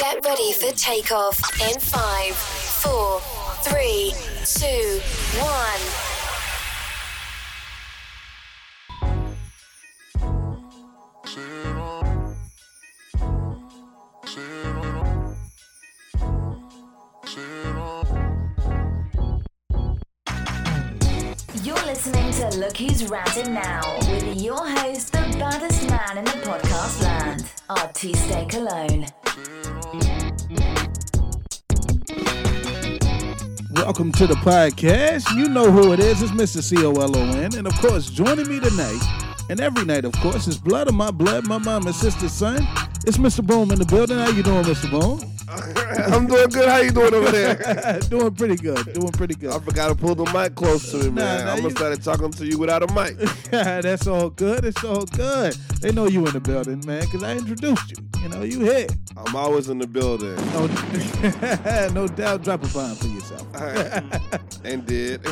Get ready for takeoff in five, four, three, two, one. You're listening to Look Who's Now with your host, the baddest man in the podcast land, Artiste Cologne. Welcome to the podcast. You know who it is. It's Mr. C O L O N. And of course, joining me tonight, and every night, of course, is blood of my blood, my mom and sister's son. It's Mr. Boom in the building. How you doing, Mr. Boom? I'm doing good. How you doing over there? doing pretty good. Doing pretty good. I forgot to pull the mic close to me, Nah, man. nah, I'm gonna start talking to you without a mic. That's all good. It's all good. They know you in the building, man, because I introduced you. You know, you here. I'm always in the building. No, no doubt. Drop a bomb for yourself. and did.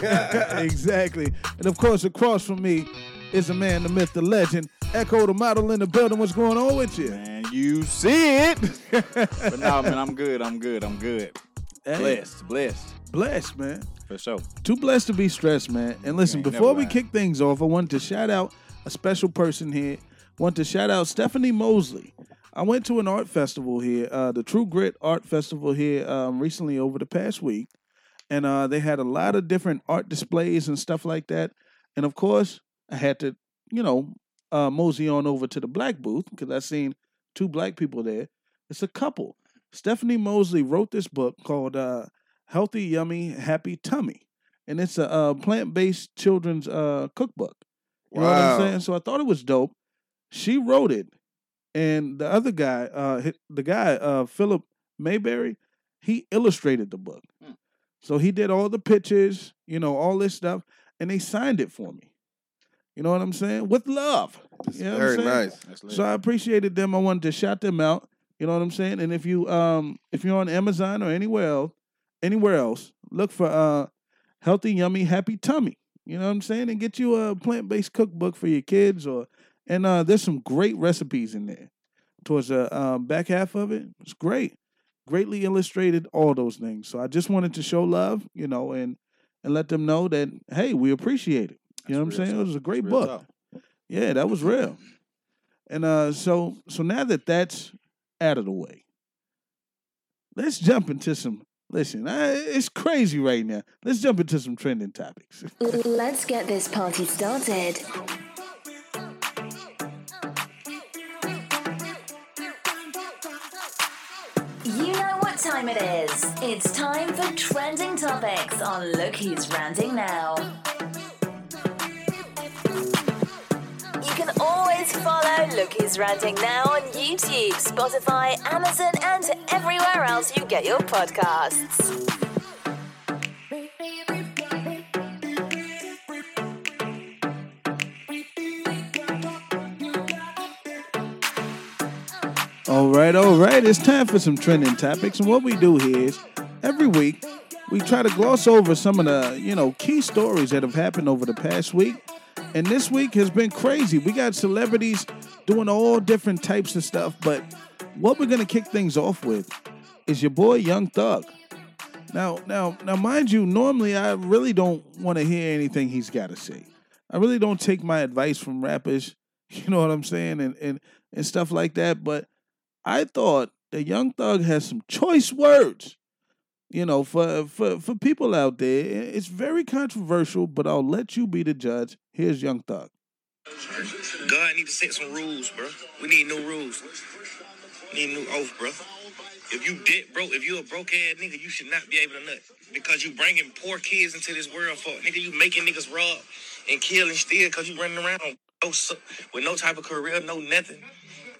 exactly. And of course, across from me is the man, the myth, the legend, Echo, the model in the building. What's going on with you? Man, you see it. but no, man, I'm good. I'm good. I'm good. Hey, Blessed. Blessed. Blessed, man. For sure. Too blessed to be stressed, man. And listen, before we kick things off, I wanted to shout out a special person here. Want to shout out Stephanie Mosley. I went to an art festival here, uh, the True Grit Art Festival here, um, recently over the past week, and uh, they had a lot of different art displays and stuff like that. And of course, I had to, you know, uh, mosey on over to the black booth because I seen two black people there. It's a couple. Stephanie Mosley wrote this book called uh, "Healthy, Yummy, Happy Tummy," and it's a uh, plant-based children's uh, cookbook. You know what I'm Wow. saying? So I thought it was dope. She wrote it, and the other guy, uh, the guy, uh, Philip Mayberry, he illustrated the book. Hmm. So he did all the pictures, you know, all this stuff, and they signed it for me. You know what I'm saying? With love. You know what I'm Very saying? nice. That's lit. So I appreciated them. I wanted to shout them out. You know what I'm saying? And if you um if you're on Amazon or anywhere else, anywhere else, look for uh healthy, yummy, happy tummy. You know what I'm saying? And get you a plant based cookbook for your kids or and uh there's some great recipes in there. Towards the um, back half of it, it's great. Greatly illustrated, all those things. So I just wanted to show love, you know, and and let them know that hey, we appreciate it. You know what I'm That's real saying? It was a great book. talk. Yeah, that was real. And uh so so now that that's out of the way, let's jump into some listen, I, it's crazy right now. Let's jump into some trending topics. Let's get this party started. You know what time it is. It's time for trending topics on Look Who's Ranting Now. Look Who's Ranting Now on YouTube, Spotify, Amazon, and everywhere else you get your podcasts. All right, all right. It's time for some trending topics. And what we do here is every week we try to gloss over some of the, you know, key stories that have happened over the past week. And this week has been crazy. We got celebrities doing all different types of stuff, but what we're to kick things off with is your boy Young Thug. Now, now, now mind you, normally I really don't want to hear anything he's got to say. I really don't take my advice from rappers, you know what I'm saying, and and and stuff like that, but I thought that Young Thug has some choice words. You know, for for for people out there, it's very controversial, but I'll let you be the judge. Here's Young Thug. God need to set some rules, bro. We need new rules. Need new oath, bro. If you dead broke, if you a broke ass nigga, you should not be able to nut because you bringing poor kids into this world for nigga. You making niggas rob and kill and steal because you running around no with no type of career, no nothing.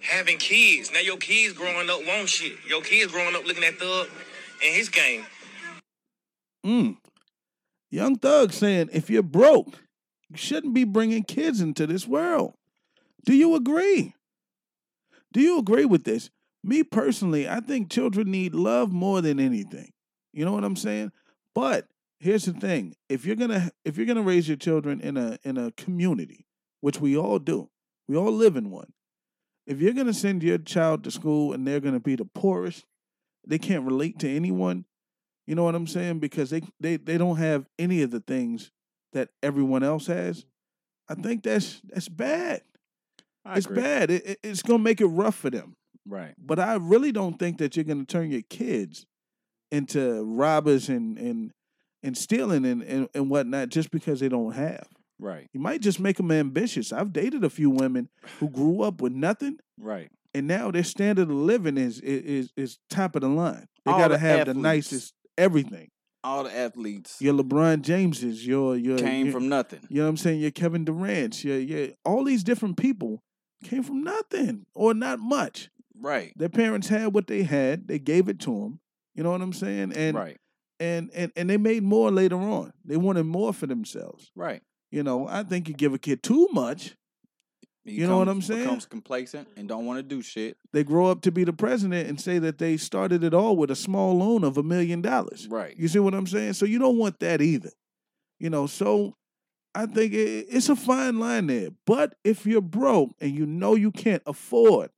Having kids now, your kids growing up want shit. Your kids growing up looking at Thug and his game. Mm. Young Thug saying, if you're broke, shouldn't be bringing kids into this world. Do you agree? Do you agree with this? Me personally, I think children need love more than anything. You know what I'm saying? But here's the thing: if you're gonna if you're gonna raise your children in a in a community, which we all do, we all live in one. If you're gonna send your child to school and they're gonna be the poorest, they can't relate to anyone. You know what I'm saying? Because they they they don't have any of the things that everyone else has. I mm-hmm. think that's that's bad. I it's agree. bad. It, it- it's gonna make it rough for them. Right. But I really don't think that you're gonna turn your kids into robbers and and and stealing and, and, and whatnot just because they don't have. Right. You might just make them ambitious. I've dated a few women who grew up with nothing, Right. and now their standard of living is is is, top of the line. They All gotta the have the nicest everything. All the athletes Your LeBron Jameses, your your came your- from nothing. you know what I'm saying? Your Kevin Durant, your your all these different people came from nothing or not much. Right. Their parents had what they had. They gave it to them. You know what I'm saying? And right. and and and they made more later on. They wanted more for themselves. Right. You know, I think you give a kid too much, You know what I'm saying? Becomes complacent and don't want to do shit. they grow up to be the president and say that they started it all with a small loan of a million dollars. Right. You see what I'm saying? So you don't want that either. You know, so I think it, it's a fine line there. But if you're broke and you know you can't afford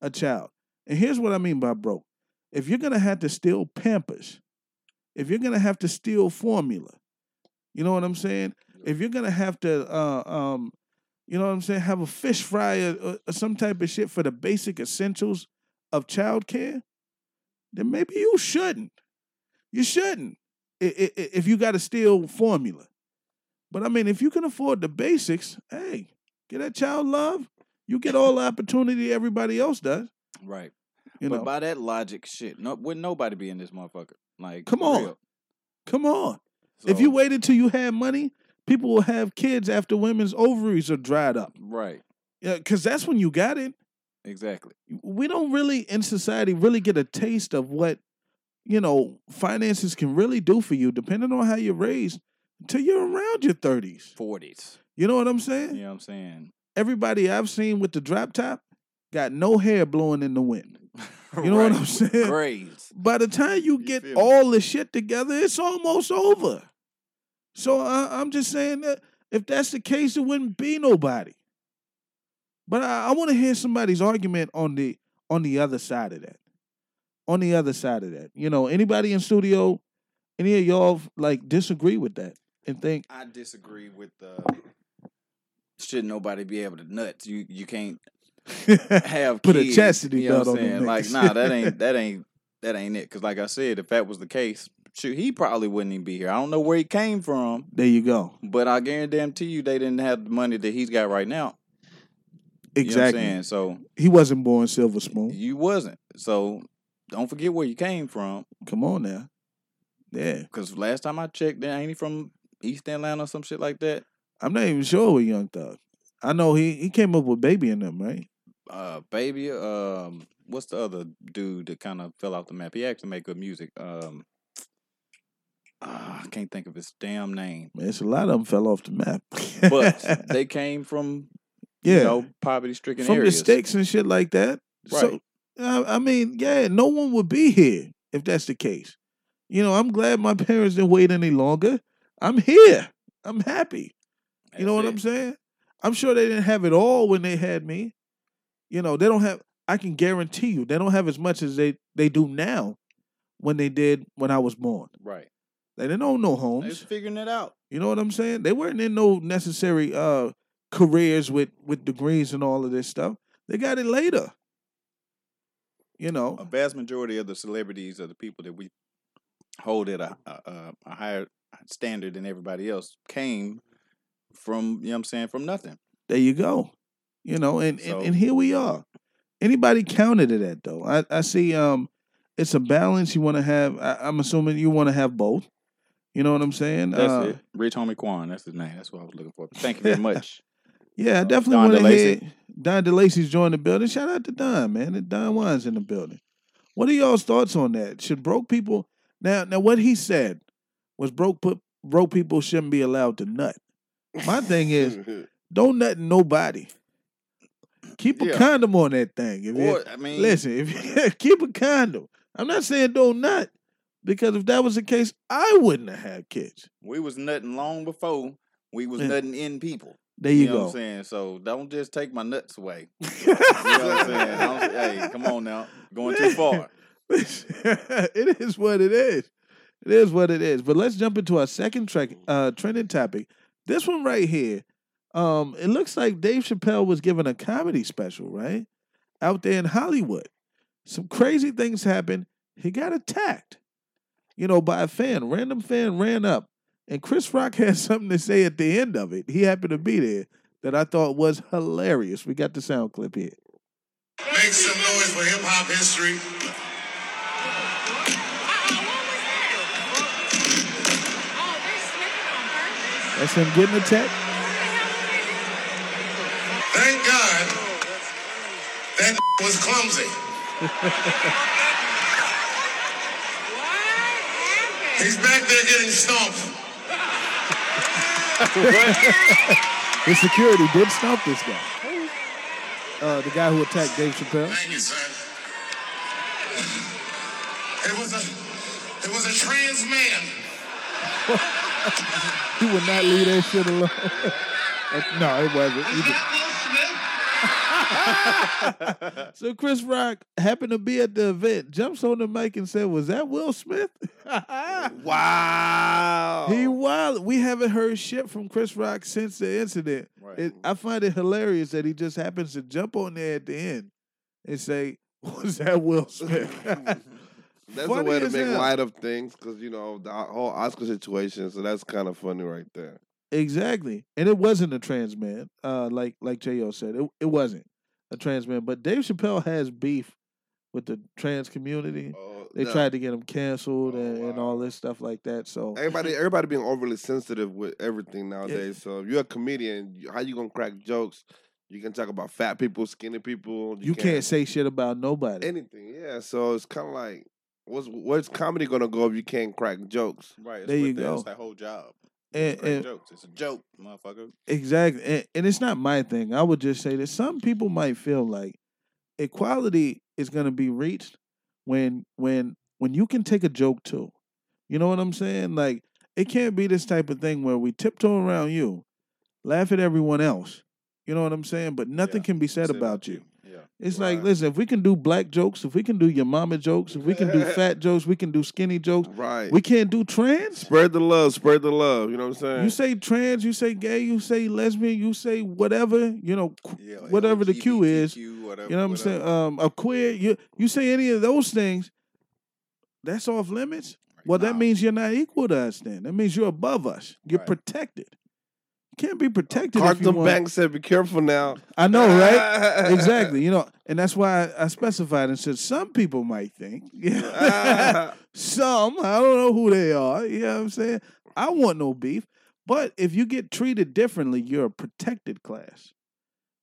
a child, and here's what I mean by broke. If you're gonna have to steal Pampers, if you're gonna have to steal formula, you know what I'm saying? If you're gonna have to, uh, um, you know what I'm saying, have a fish fry or, or- some type of shit for the basic essentials of childcare, then maybe you shouldn't. You shouldn't if you got to steal formula. But I mean, if you can afford the basics, hey, get that child love. You get all the opportunity everybody else does. Right. You but know, by that logic, shit, no, wouldn't nobody be in this motherfucker? Like, Come on. real. come on. if you waited till you had money, people will have kids after women's ovaries are dried up. right, Yeah, because that's when you got it. exactly, we don't really in society really get a taste of what you know finances can really do for you depending on how you're raised until you're around your 30s forties. you know what i'm saying You what I'm saying? everybody i've seen with the drop top got no hair blowing in the wind you know what i'm saying Grades. by the time you get feel me? all the shit together it's almost over so I, i'm just saying that if that's the case it wouldn't be nobody but i, I want to hear somebody's argument on the on the other side of that on the other side of that you know anybody in studio any of y'all like disagree with that and think I disagree with the. Should nobody be able to nuts? You you can't have Put a kids, chastity you know belt what on I'm them saying? Like, nah, that ain't that ain't that ain't it. Because like I said, if that was the case, shoot, he probably wouldn't even be here. I don't know where he came from, there you go but I guarantee you, they didn't have the money that he's got right now. You know what I'm exactly saying? So he wasn't born silver spoon you wasn't. So don't forget where you came from. come on now yeah Because last time I checked, there ain't he from East Atlanta or some shit like that. I'm not even sure with Young Thug. I know he he came up with Baby in them, right? Uh, baby. Um, what's the other dude that kind of fell off the map? He actually make good music. Um, ah, I can't think of his damn name. Man, it's a lot of them fell off the map. But they came from yeah, you know poverty stricken from areas. the sticks and shit like that. So Right. uh, I mean, yeah, no one would be here if that's the case. You know, I'm glad my parents didn't wait any longer. I'm here. I'm happy. You know what That's I'm saying? I'm sure they didn't have it all when they had me. You know, they don't have. I can guarantee you, they don't have as much as they they do now when they did when I was born. Right. They didn't own no They homes. was figuring it out. You know what I'm saying? They weren't in no necessary uh careers with with degrees and all of this stuff. They got it later. You know, A vast majority of the celebrities or the people that we hold at a, a, a- a higher standard than everybody else came from, you know what I'm saying, from nothing. there you go. You know, and, So- and and here we are. Anybody counted to that though? I I see. Um, it's a balance. You want to have. I, I'm assuming you want to have both. You know what I'm saying? That's Uh, it. Rich Homie Quan, that's his name. That's what I was looking for. Thank you very much. Yeah, I Uh, definitely Don want to DeLacy. hear Don DeLacy's joined the building. Shout out to Don, man. And Don Juan's in the building. What are y'all's thoughts on that? Should broke people now? Now, what he said was broke put broke people shouldn't be allowed to nut. My thing is, don't nut nobody. Keep a Yeah. condom on that thing. If you, I mean, listen, if you, keep a condom. I'm not saying don't nut because if that was the case, I wouldn't have had kids. we was nutting long before we was Yeah. nutting in people. There you, know what I'm go. saying? So don't just take my nuts away. You know what I'm saying? Don't- hey, come on now. Going too far. it is what it is. It is what it is. But let's jump into our second track, uh, trending topic. This one right here. Um, it looks like Dave Chappelle was given a comedy special, right? Out there in Hollywood. Some crazy things happened. He got attacked, you know, by a fan. Random fan ran up. And Chris Rock had something to say at the end of it. He happened to be there that I thought was hilarious. We got the sound clip here. Make some noise for hip hop history. That's him getting attacked. Thank God that was clumsy. He's back there getting stomped. His security did stomp this guy. Uh, the guy who attacked Dave Chappelle. Thank you, son. It was a it was a trans man. He would not leave that shit alone. No, it wasn't. He Was did- that Will Smith? So Chris Rock happened to be at the event, jumps on the mic and said, "Was that Will Smith?" Wow. He wild. We haven't heard shit from Chris Rock since the incident. Right. It, I find it hilarious that he just happens to jump on there at the end and say, "Was that Will Smith?" That's a way to make hell. light of things because you know the whole Oscar situation. So that's kind of funny right there. Exactly. And it wasn't a trans man, uh, like like J.O. said. It, it wasn't a trans man. But Dave Chappelle has beef with the trans community. Oh, They no. tried to get him canceled Oh, and, and all this stuff like that. So Everybody, everybody being overly sensitive with everything nowadays. So if you're a comedian, you- how you gonna crack jokes? You can talk about fat people, skinny people. you can't say shit about nobody. anything. Yeah. So it's kind of like, what's where's comedy gonna go if you can't crack jokes? Right. It's There you what the- go. It's that whole job. And- and- jokes. It's a joke, motherfucker. Exactly. And, and it's not my thing. I would just say that some people might feel like equality is going to be reached when when when you can take a joke too. You know what I'm saying? Like it can't be this type of thing where we tiptoe around you, laugh at everyone else. You know what I'm saying? But nothing Yeah. can be said Said about you. It's like, listen, if we can do black jokes, if we can do your mama jokes, if we can do fat jokes, we can do skinny jokes. Right. We can't do trans. spread the love. Spread the love. You know what I'm saying? You say trans, you say gay, you say lesbian, you say whatever, you know, Yeah, whatever the Q is. Whatever, You know what I'm saying? Um, a queer, you you say any of those things, that's off limits. Well, that means you're not equal to us. Then that means you're above us. You're Right. protected. You can't be protected. if you Carlton want- Banks said, "Be careful now." I know, right? exactly. You know, and that's why I, I specified and said some people might think. Yeah. some. I don't know who they are. You know what I'm saying? I want no beef. But if you get treated differently, you're a protected class.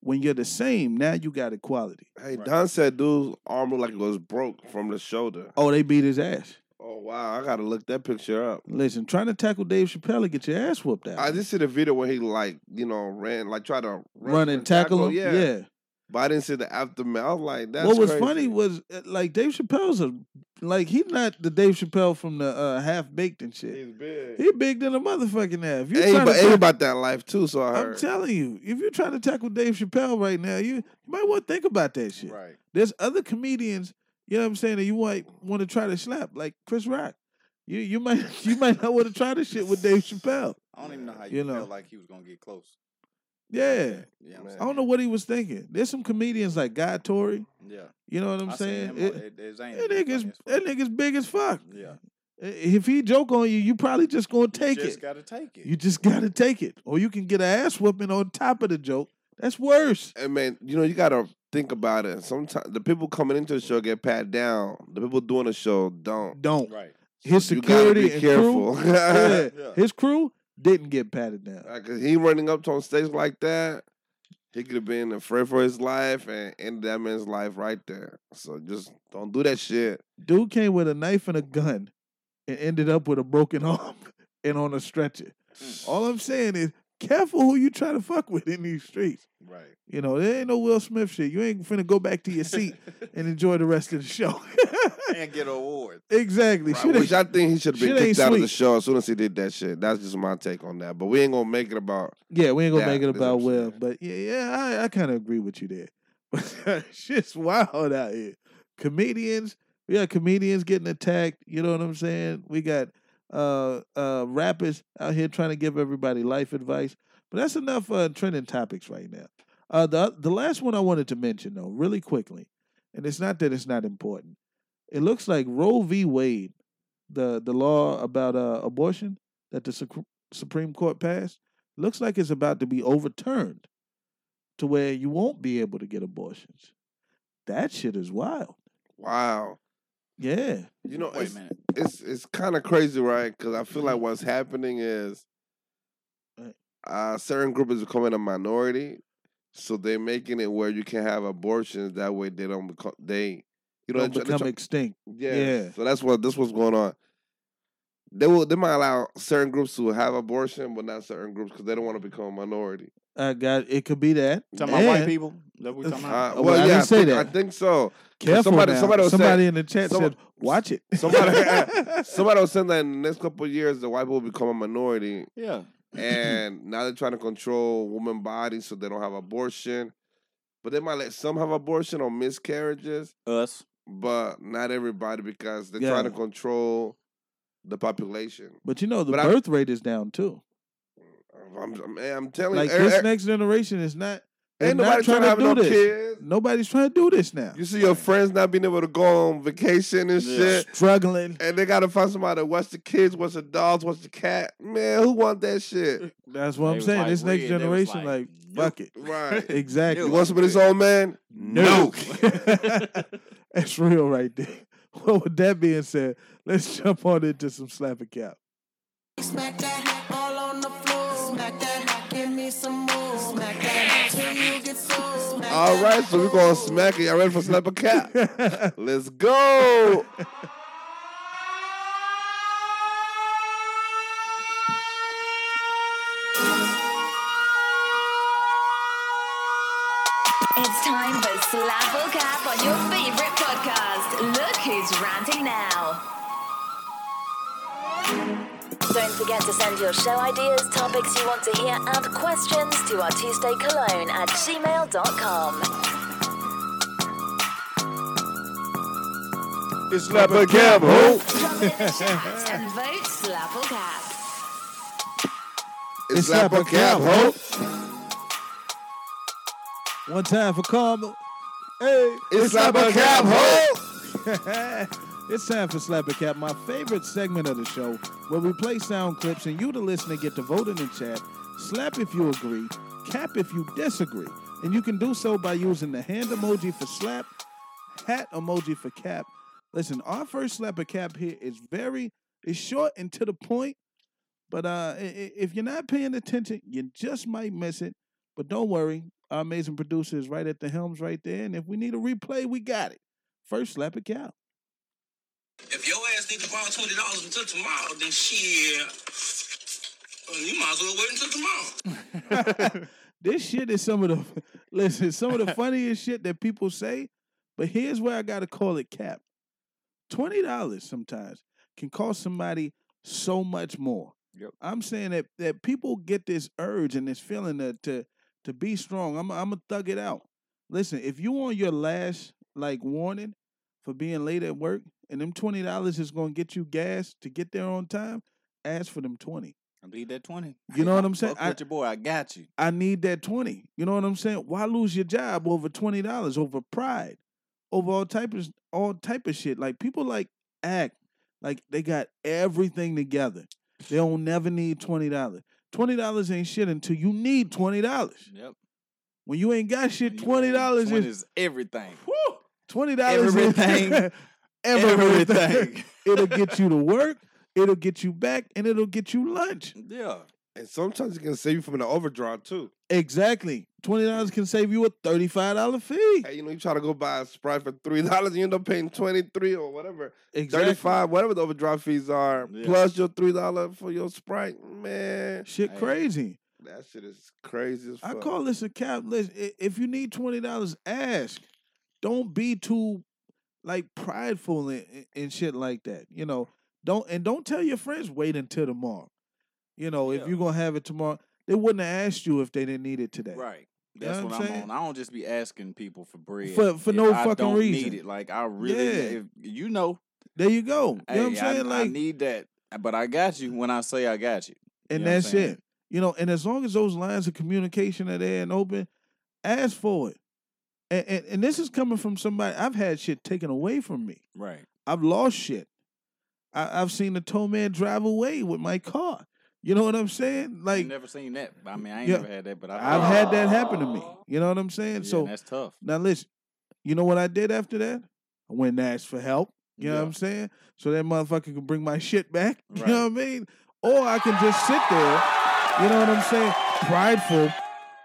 When you're the same, now you got equality. Hey, Don said dude's arm looked like it was broke from the shoulder. Oh, they beat his ass. Oh wow, I gotta look that picture up. Listen, trying to tackle Dave Chappelle get your ass whooped out. I just see the video where he like, you know, ran like try to run and tackle him. Yeah. Yeah. But I didn't see the aftermath. Like, that's what was crazy. funny was uh, like Dave Chappelle's a like he's not the Dave Chappelle from the uh, half baked and shit. He's big. He big than a motherfucking half. You Ain't, ain't about that life too, so I I'm telling you, if you're trying to tackle Dave Chappelle right now, you, you might want to think about that shit. Right. There's other comedians, you know what I'm saying, that you might want to try to slap, like Chris Rock. You you might you might not want to try this shit with Dave Chappelle. I don't even know how You you, know. felt like he was gonna get close. Yeah. Yeah. I don't know what he was thinking. There's some comedians like Guy Torry. Yeah. You know what I'm I saying? him It- it- it- Zane nigga's that nigga's big as fuck. Yeah. If he joke on you, you probably just gonna take it. you just it. gotta take it. You just gotta take it, or you can get an ass whooping on top of the joke. That's worse. And man, you know, you gotta think about it. Sometimes the people coming into the show get pat down. The people doing the show don't. Don't right. his You gotta security be and careful. crew. yeah, Yeah. his crew didn't get patted down. Cause he running up to on stage like that, he could have been afraid for his life and ended that man's life right there. So just don't do that shit. Dude came with a knife and a gun, and ended up with a broken arm and on a stretcher. Mm. All I'm saying is, careful who you try to fuck with in these streets. Right. You know, there ain't no Will Smith shit. You ain't finna go back to your seat and enjoy the rest of the show. and get an award. exactly. Right, Shit which I think he should have been kicked out of the show as soon as he did that shit. That's just my take on that. But we ain't gonna make it about. Yeah, we ain't gonna Yeah, make it about Will, saying. but yeah, yeah, I, I kind of agree with you there. But shit's wild out here. Comedians We got comedians getting attacked. You know what I'm saying? We got uh uh rappers out here trying to give everybody life advice. But that's enough uh trending topics right now. Uh the the last one I wanted to mention though, really quickly, and it's not that it's not important. It looks like Roe v. Wade, the the law about uh abortion that the Supreme Court passed, looks like it's about to be overturned to where you won't be able to get abortions. That shit is wild. Wow. Yeah. You know, Wait it's a minute. it's, it's kind of crazy, right? Because I feel like what's happening is Right. uh, certain group is becoming a minority, so they're making it where you can have abortions. That way, they don't become they. You know, Don't they try- they become try- extinct. Yeah. Yeah. So that's what this was going on. They will. They might allow certain groups to have abortion, but not certain groups because they don't want to become a minority. I got it could be that. Talking about white people. That we talking Uh, about? Oh, well, I yeah, didn't I say think, that. I think so. Careful somebody- now. somebody somebody saying- in the chat some- said, "Watch it." Somebody, somebody was saying that in the next couple of years, the white people will become a minority, yeah. and now they're trying to control women bodies so they don't have abortion. But they might let some have abortion or miscarriages, Us. but not everybody because they're Yeah. trying to control the population. but you know, the But I- birth rate is down too. I'm, I'm, I'm telling Like you, this eh, eh, next generation is not. they're ain't not nobody trying to have do no this. kids. Nobody's trying to do this now. You see your friends not being able to go on vacation and Yeah. shit. Struggling. And they gotta find somebody to watch the kids, watch the dogs, watch the cat. Man, who want that shit? That's what They I'm saying. like this next red, they was generation, like, like, fuck it. Right. Exactly. You want some of this old man? No. That's real right there. Well, with that being said, let's jump on into some slap a cap. Smack that all on the floor. Smack that, give me some more. Smack that till you get so. Smack All right, so we're gonna smack it. Y'all ready for slap a cap? Let's go. It's time for Slap or Cap on your favorite. Look ranting now. Don't forget to send your show ideas, topics you want to hear, and questions to our Tuesday Cologne at gmail.com. It's slap a cap, ho. Drop in the chat and vote Slap or Cap. It's slap a cap, ho. One time for karma. Hey, It's slap a cap, ho. it's time for Slap a Cap, my favorite segment of the show, where we play sound clips and you, the listener, get to vote in the chat. Slap if you agree, cap if you disagree. And you can do so by using the hand emoji for slap, hat emoji for cap. Listen, our first slap a cap here is very, it's short and to the point. But uh, if you're not paying attention, you just might miss it. But don't worry, our amazing producer is right at the helms right there. And if we need a replay, we got it. First, slap a cap. If your ass need to borrow twenty dollars until tomorrow, then shit, well, you might as well wait until tomorrow. this shit is some of the listen, some of the funniest shit that people say. But here's where I gotta call it cap. Twenty dollars sometimes can cost somebody so much more. Yep. I'm saying that that people get this urge and this feeling to to, to be strong. I'm I'm gonna thug it out. Listen, if you on your last like warning for being late at work, and them twenty dollars is gonna get you gas to get there on time, ask for them twenty. I need that 20. You know what I'm saying? I- with your boy. I got you. I need that 20. You know what I'm saying? Why lose your job over $20 over pride? Over all type of all type of shit. Like people like act like they got everything together. They don't never need $20. $20 ain't shit until you need $20. Yep. When you ain't got shit, $20 want- is, is everything. Whew, $20 Everything. is everything. Everything. it'll get you to work, it'll get you back, and it'll get you lunch. Yeah. And sometimes it can save you from the overdraw too. Exactly. $20 can save you a $35 fee. Hey, you know, you try to go buy a Sprite for three dollars, you end up paying twenty three or whatever, Exactly. thirty five, whatever the overdraft fees are, Yeah. plus your three dollar for your Sprite. Man, Shit Hey. crazy. that shit is crazy as fuck. I call this a cap. Listen, if you need twenty dollars, ask. Don't be too like prideful and, and shit like that. You know, don't and don't tell your friends wait until tomorrow. You know, if you're gonna have it tomorrow, they wouldn't have asked you if they didn't need it today. Right. That's know what, I'm saying? on. I don't just be asking people for bread For- for no I fucking don't reason. Need it. Like I really, Yeah. if, you know, There you go. You know what I'm saying? I, I like, need that, but I got you when I say I got you. and you know that's it. You know, and as long as those lines of communication are there and open, ask for it. And, and and this is coming from somebody. I've had shit taken away from me. Right. I've lost shit. I, I've seen the tow man drive away with my car. You know what I'm saying? Like never seen that. I mean, I ain't Yeah. never had that, but I've, I've had that happen to me. You know what I'm saying? Yeah, so that's tough. now listen, you know what I did after that? I went and asked for help. You know what I'm saying? So that motherfucker can bring my shit back. You know what I mean? Or I can just sit there. You know what I'm saying? Prideful.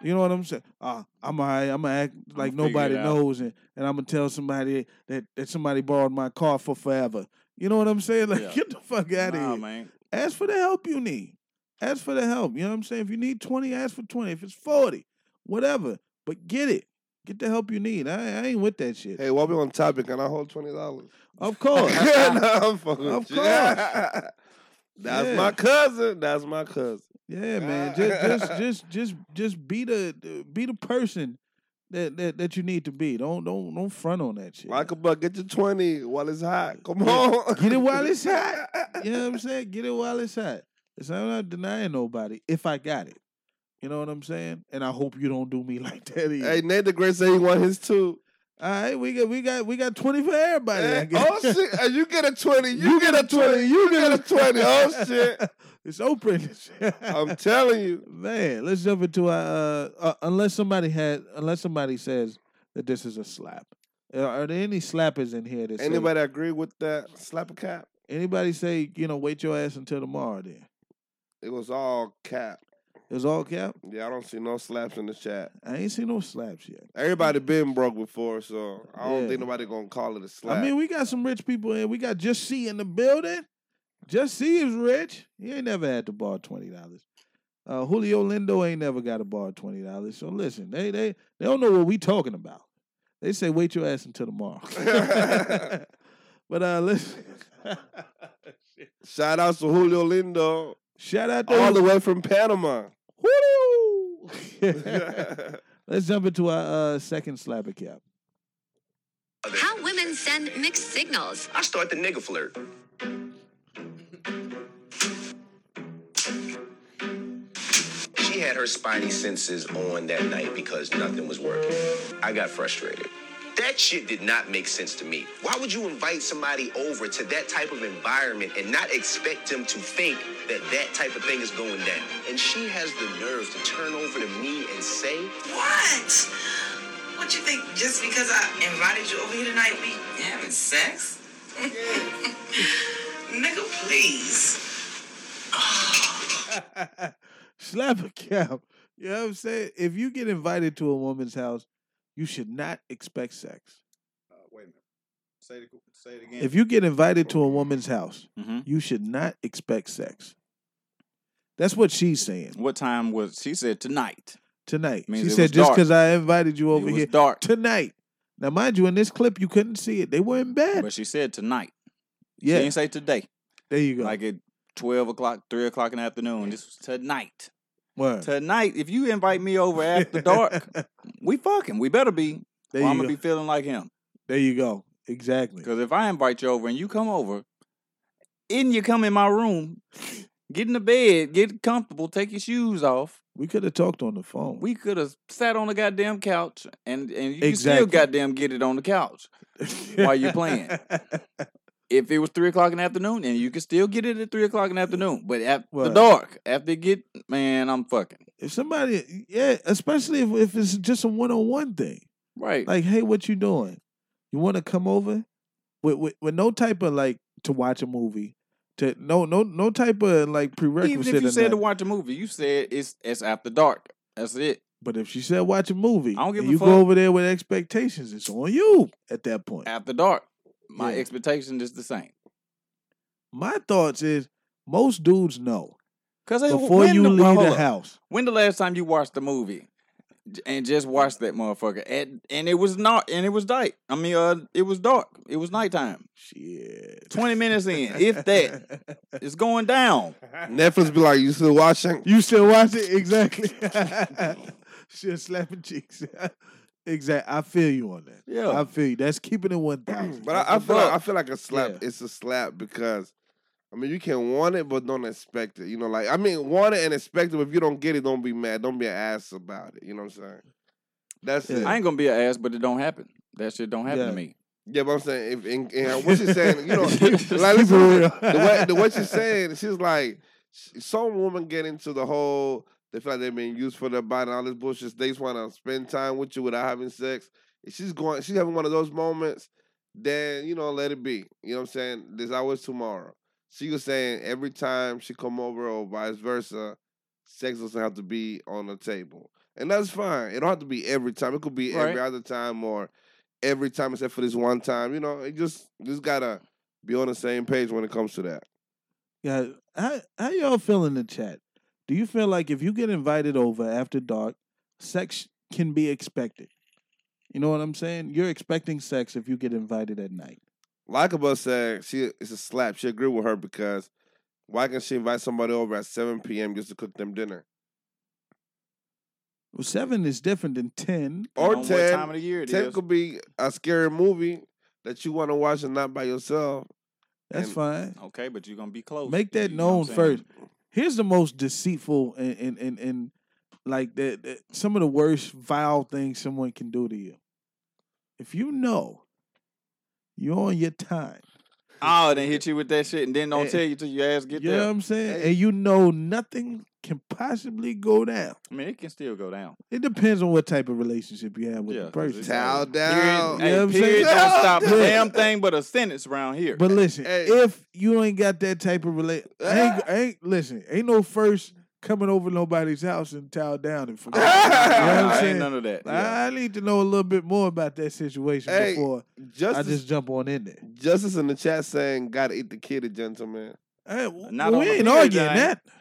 You know what I'm saying? Uh, I'm all right. I'm gonna act like figure it nobody knows, and, and I'm gonna tell somebody that, that somebody borrowed my car for forever. You know what I'm saying? Like, Yeah. get the fuck out of here. man. Ask for the help you need. Ask for the help. You know what I'm saying? If you need 20, ask for 20. If it's 40, whatever. But get it. Get the help you need. I, I ain't with that shit. Hey, while we on topic, can I hold twenty dollars? Of course. no, I'm fucking Of with you. course. That's Yeah. my cousin. That's my cousin. Yeah, man. Uh, just just just just just be the be the person that, that that you need to be. Don't don't don't front on that shit. Michael Buck, get your twenty while it's hot. Come on, Get it while it's hot. You know what I'm saying? Get it while it's hot. It's I'm not denying nobody if I got it. You know what I'm saying? And I hope you don't do me like that either. Hey, Nate the Great said he want his too. All right, we got we got we got 20 for everybody. I guess. oh shit! You get a twenty. You, get, a twenty. You get a twenty. Oh shit! It's open. I'm telling you. Man, let's jump into our uh, uh unless somebody had unless somebody says that this is a slap. Uh, Are there any slappers in here that say- Anybody agree with that? Slap a cap. anybody say, you know, wait your ass until tomorrow then? It was all cap. It was all cap? Yeah, I don't see no slaps in the chat. I ain't seen no slaps yet. Everybody been broke before, so I don't Yeah. think nobody gonna call it a slap. I mean, we got some rich people in. We got Just C in the building. Just C is rich. He ain't never had to borrow twenty dollars. Uh, Julio Lindo ain't never got to borrow twenty dollars. So listen, they they they don't know what we talking about. They say wait your ass until tomorrow. but uh, listen. Shout out to Julio Lindo, Shout out to all the way from Panama. Woo! Let's jump into our uh, second slapper cap. How women send mixed signals. I start the nigga flirt. She had her spidey senses on that night because nothing was working. I got frustrated. That shit did not make sense to me. Why would you invite somebody over to that type of environment and not expect them to think that that type of thing is going down? And she has the nerve to turn over to me and say, What? What you think? Just because I invited you over here tonight, we having sex? Nigga, please. Slap a cap. You know what I'm saying? If you get invited to a woman's house, you should not expect sex. Uh, wait a minute. Say it, say it again. If you get invited to a woman's house, Mhm. you should not expect sex. That's what she's saying What time was she said tonight? tonight. Means she said just because I invited you over it was here dark. tonight. Now, mind you, in this clip, you couldn't see it. They were in bed. But she said tonight. She yeah, didn't say today. there you go. Like at twelve o'clock, three o'clock in the afternoon. This was tonight. Word. Tonight, if you invite me over after dark, we fucking. We better be. there I'm gonna be feeling like him. there you go. Exactly. Because if I invite you over and you come over, and you come in my room, get in the bed, get comfortable, take your shoes off. We could have talked on the phone. We could have sat on the goddamn couch and and you Exactly. still goddamn get it on the couch. while you playing. If it was three o'clock in the afternoon, and you can still get it at three o'clock in the afternoon, but after the dark, after it get man, I'm fucking if somebody, yeah, especially if, if it's just a one on one thing. right. Like, hey, what you doing? You want to come over with, with with no type of like to watch a movie, to no no no type of like prerequisite. Even if you said to watch a movie, you said it's it's after dark. That's it. but if she said watch a movie, I don't give you fuck. go over there with expectations, it's on you at that point. After dark, my Yeah. expectation is the same. My thoughts is most dudes know Cause before you the, leave well, hold the up. house. when the last time you watched the movie and just watched that motherfucker, and and it was not, and it was dark. I mean, uh, it was dark. It was nighttime. Shit. Twenty minutes in, if that, it's going down. Netflix be like, you still watching? You still watch it exactly. She'll slap her cheeks. exactly. I feel you on that. Yeah. I feel you. That's keeping it one thousand. But I, I feel like, I feel like a slap. Yeah. It's a slap because I mean you can want it but don't expect it. You know, like I mean want it and expect it. But if you don't get it, don't be mad. Don't be an ass about it. You know what I'm saying? That's it. I ain't gonna be an ass, but it don't happen. That shit don't happen Yeah. to me. Yeah, but I'm saying if in, in, what she's saying, you know, like listen, it the way the what she's saying, she's like some women get into the whole they feel like they're being used for their body and all this bullshit. They just want to spend time with you without having sex. If she's going, she's having one of those moments, then you know, let it be. You know what I'm saying? There's always tomorrow. She was saying every time she come over or vice versa, sex doesn't have to be on the table, and that's fine. It don't have to be every time. It could be every Right. other time or every time except for this one time. You know, it just just gotta be on the same page when it comes to that. Yeah, how how y'all feel in the chat? Do you feel like if you get invited over after dark, sex can be expected? You know what I'm saying? You're expecting sex if you get invited at night. Like about said, she it's a slap. She agree with her because why can she invite somebody over at seven p.m. just to cook them dinner Well, seven is different than ten. or on what ten? time of the year it ten is. could be a scary movie that you want to watch and not by yourself. That's and- fine. Okay, but you're gonna be close. Make that You know what I'm known saying? first. Here's the most deceitful and and and, and like that that- some of the worst vile things someone can do to you. If you know you're on your time, Oh, then hit you with that shit and then don't Eh, tell you till your ass get you know what there. I'm saying, and you know nothing can possibly go down. I mean, it can still go down. It depends on what type of relationship you have with Yeah, the 'cause person. it's- Towel Period, down. You know what I'm period saying? don't stop a Yeah. damn thing but a sentence around here. But listen, Hey. if you ain't got that type of relate, ain't, ain't listen, ain't no first coming over nobody's house and towel down and forget. you know what I'm Nah, saying? ain't none of that. Yeah. I need to know a little bit more about that situation Hey, before I just jump on in there. Justice in the chat saying, "Gotta eat the kitty, gentlemen." Hey, uh, w- Not on we the ain't period, arguing Giant. that.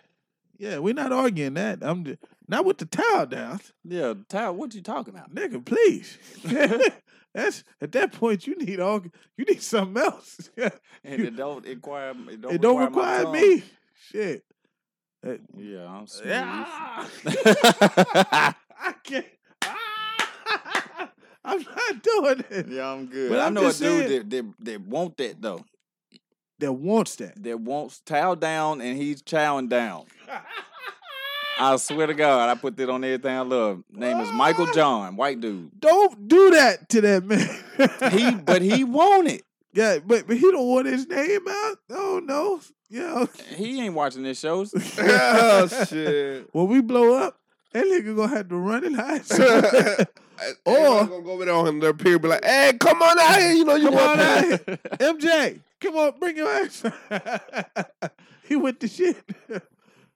Yeah, we're not arguing that. I'm just, not with the towel down, Yeah, Ty, what you talking about? nigga. Please. That's at that point you need all you need something else. And it don't require it don't, it don't require, require my me. Shit. Uh, Yeah, I'm. Yeah. I can't. Ah! I'm not doing it. yeah, I'm good. But I I'm know a dude saying- that, that that want that though. That wants that. That wants chow down and he's chowing down. I swear to God, I put that on everything I love. Name is Michael John, white dude. Don't do that to that man. He, but he want it. Yeah, but but he don't want his name out. Oh no. Yeah. He ain't watching this shows. oh shit. When we blow up, that nigga gonna have to run and hide. or Or- gonna go over there on their peer, be like, "Hey, come on out here! You know you want out that." here. MJ, come on, bring your ass. he with the shit.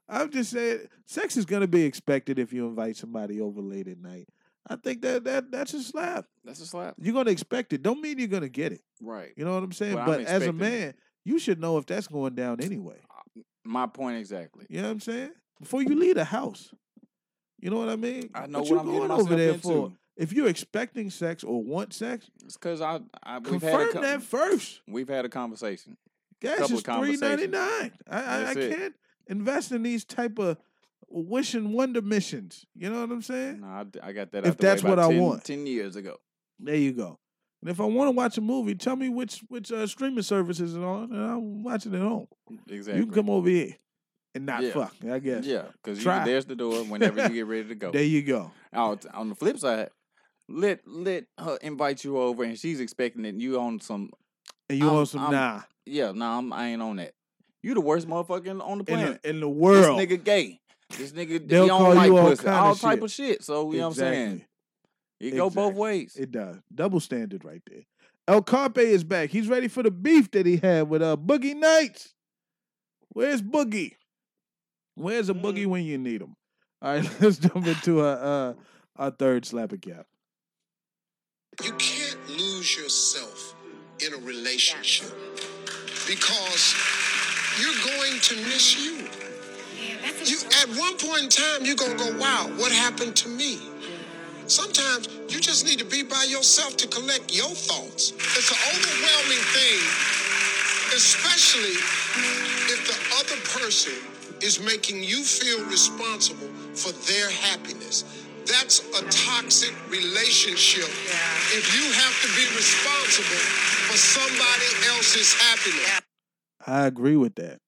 I'm just saying, sex is gonna be expected if you invite somebody over late at night. I think that that that's a slap. That's a slap. You're gonna expect it. Don't mean you're gonna get it. Right. You know what I'm saying? I'm but as a expecting it. man, you should know if that's going down anyway. Ah, my point exactly. You know what I'm saying? Before you leave the house. You know what I mean? I know what what I'm going over there into. for. If you're expecting sex or want sex, It's because I, I we've had a confirm co- that first. we've had a conversation. Gas is of three ninety nine. I, I, I can't invest in these type of wish and wonder missions. You know what I'm saying? No, I, I got that. If out the way that's what I want. ten years ago. There you go. And if I want to watch a movie, tell me which which uh, streaming services and all, and I'll watch it at home. Exactly. You can come over here and not Yeah. fuck. I guess. Yeah, because there's the door whenever you get ready to go. There you go. Now, on the flip side, let let her invite you over, and she's expecting it. You on some? And you I'm- want some I'm nah Yeah, no, I'm, I ain't on that. You the worst motherfucker on the in planet. the, in the this world. nigga gay. This nigga They'll he call don't like you all pussy. kinda All type shit. of shit. So you know what I'm saying? Exactly. Go both ways. It does. Double standard right there. El Carpe is back. He's ready for the beef that he had with uh Boogie Nights. Where's Boogie? Where's a Mm. Boogie when you need him? All right, let's jump into our uh our third slapper cap. You can't lose yourself in a relationship because you're going to miss you. You at one point in time you're gonna go, wow, what happened to me? Sometimes you just need to be by yourself to collect your thoughts. It's an overwhelming thing, especially if the other person is making you feel responsible for their happiness. that's a toxic relationship. If you have to be responsible for somebody else's happiness. I agree with that.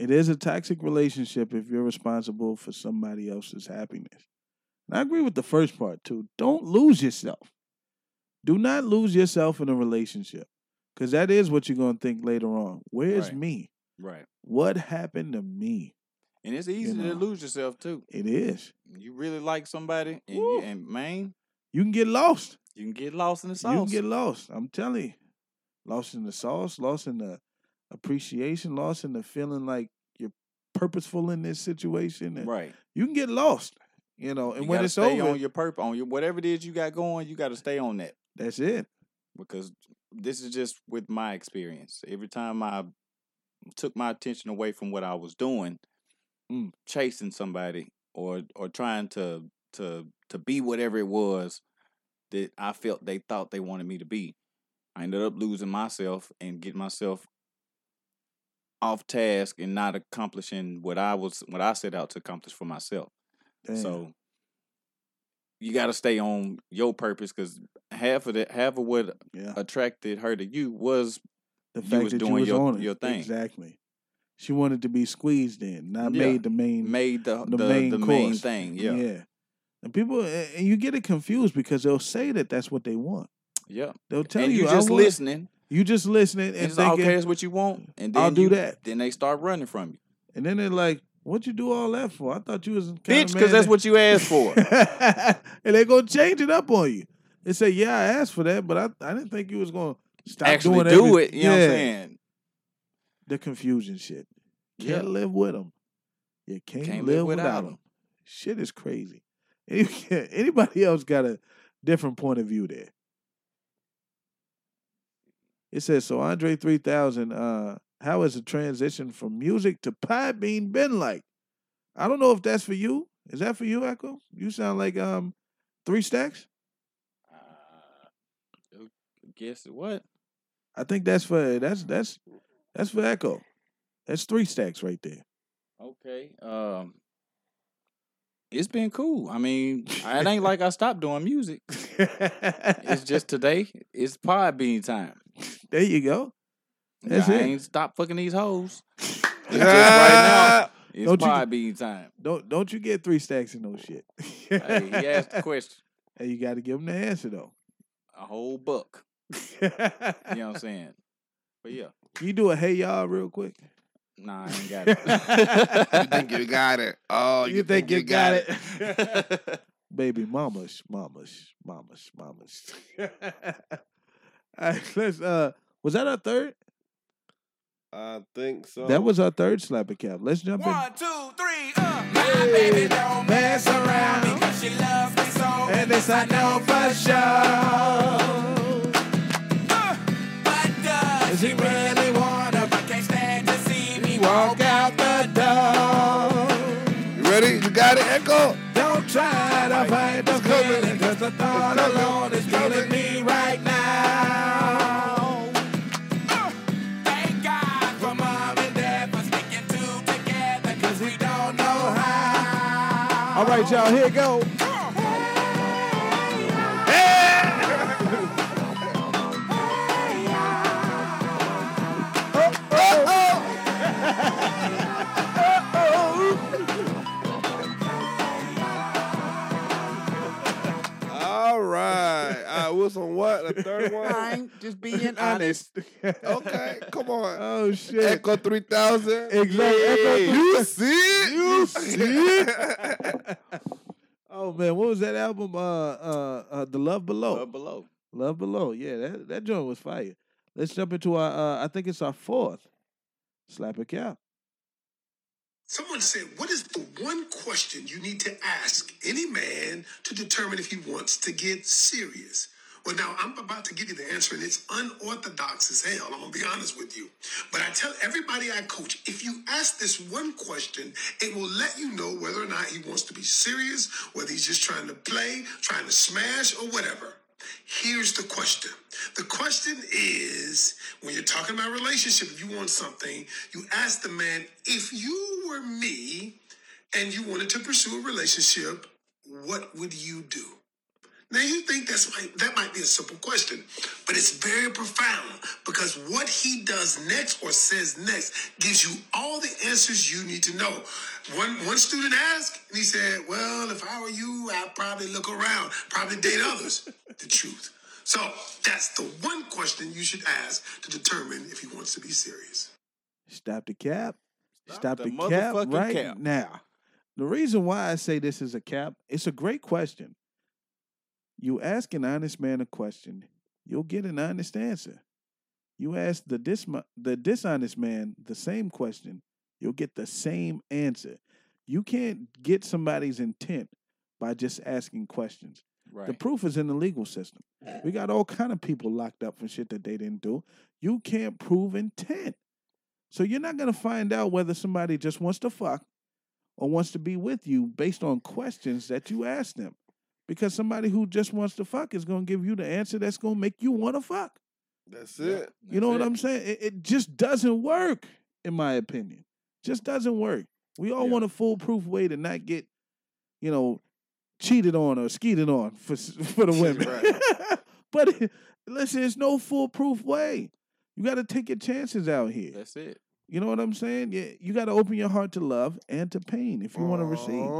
It is a toxic relationship if you're responsible for somebody else's happiness. And I agree with the first part too. Don't lose yourself. Do not lose yourself in a relationship because that is what you're going to think later on. Where's Right. me? Right. What happened to me? And it's easy know. to lose yourself too. It is. You really like somebody, and, you, and man, You can get lost. you can get lost in the sauce. You can get lost. I'm telling you. Lost in the sauce, lost in the appreciation, loss and the feeling like you're purposeful in this situation. And right. You can get lost. You know, and you when it's stay over, on your purpose, on your whatever it is you got going, you got to stay on that that's it. because this is just with my experience. Every time I took my attention away from what I was doing, Mm. chasing somebody or or trying to to to be whatever it was that I felt they thought they wanted me to be, I ended up losing myself and getting myself off task and not accomplishing what I was what I set out to accomplish for myself. Damn. So you got to stay on your purpose because half of that, half of what yeah. attracted her to you was The you fact was that doing you was your- on it. your thing. Exactly. She wanted to be squeezed in, not Yeah. made the main made the the, the, main the main thing. Yeah, yeah. And people and you get it confused because they'll say that that's what they want. Yeah, they'll tell and you, you "I just want-" listening. You just listening and it's thinking, okay, that's what you want. And then I'll do you- that. Then they start running from you, and then they're like, "What you do all that for? I thought you was bitch, because that's what you asked for. and they're gonna change it up on you. They say, "Yeah, I asked for that, but I, I didn't think you was gonna stop Actually doing do every- it. You know what I'm Yeah. saying? The confusion shit. Yeah. Can't live with them. You can't, Can't live, live without them. 'em. Shit is crazy. Anybody else got a different point of view there? It says so. Andre three thousand. Uh, how has the transition from music to pie bean been like? I don't know if that's for you. Is that for you, Echo? You sound like um three stacks. Uh, guess what? I think that's for that's that's that's for Echo. That's three stacks right there. Okay. Um, it's been cool. I mean, it ain't like I stopped doing music. It's just today. It's pod bean time. There you go. That's I it. ain't stopped fucking these hoes. It's just right now. It's Don't you- pod bean time. Don't don't you get three stacks in no shit. Hey, he asked the question. Hey, you got to give him the answer though. A whole book. You know what I'm saying? But yeah. Can you do a hey y'all real quick? Nah, I ain't got it. You think you got it? Oh, you, think, you got, it? Baby mamas, mamas, mamas, mamas. All right, let's uh was that our third? I think so. That was our third slapper cap. Let's jump in. One, two, three, uh. My baby don't mess around because she loves me so. And this I know for sure. Uh, but does she he really wanna? But can't stand to see me walk out the door. You ready? You got it, Echo? Don't try to fight the feeling, cause the thought alone All right, y'all, here it go. What? The third one? ain't just being honest. Okay, come on. Oh shit. Echo 3000. Exactly. Echo You see it? You see it? oh man, what was that album? Uh, uh, uh The Love Below. Love below. Love Below. Yeah, that that joint was fire. Let's jump into our. Uh, I think it's our fourth. Slap a cow. Someone said, What is the one question you need to ask any man to determine if he wants to get serious? Well, now I'm about to give you the answer, and it's unorthodox as hell. I'm gonna be honest with you. But I tell everybody I coach if you ask this one question, it will let you know whether or not he wants to be serious, whether he's just trying to play, trying to smash, or whatever. Here's the question. The question is when you're talking about relationship, if you want something, you ask the man, if you were me and you wanted to pursue a relationship, what would you do? Now you think that's might, that might be a simple question, but it's very profound because what he does next or says next gives you all the answers you need to know. One one student asked, and he said, "Well, if I were you, I'd probably look around, probably date others." the truth. So that's the one question you should ask to determine if he wants to be serious. Stop the cap. Stop, the the, cap right cap. now. The reason why I say this is a cap, it's a great question. You ask an honest man a question, you'll get an honest answer. You ask the dis- the dishonest man the same question, you'll get the same answer. You can't get somebody's intent by just asking questions. Right. The proof is in the legal system. We got all kind of people locked up for shit that they didn't do. You can't prove intent. So you're not gonna find out whether somebody just wants to fuck or wants to be with you based on questions that you ask them. Because somebody who just wants to fuck is gonna give you the answer that's gonna make you want to fuck. That's it. You know what That's I'm saying? It, it just doesn't work, in my opinion. Just doesn't work. We all Yeah. want a foolproof way to not get, you know, cheated on or skeeted on for for the women. but listen, it's no foolproof way. You got to take your chances out here. That's it. You know what I'm saying? Yeah, you got to open your heart to love and to pain if you want to receive.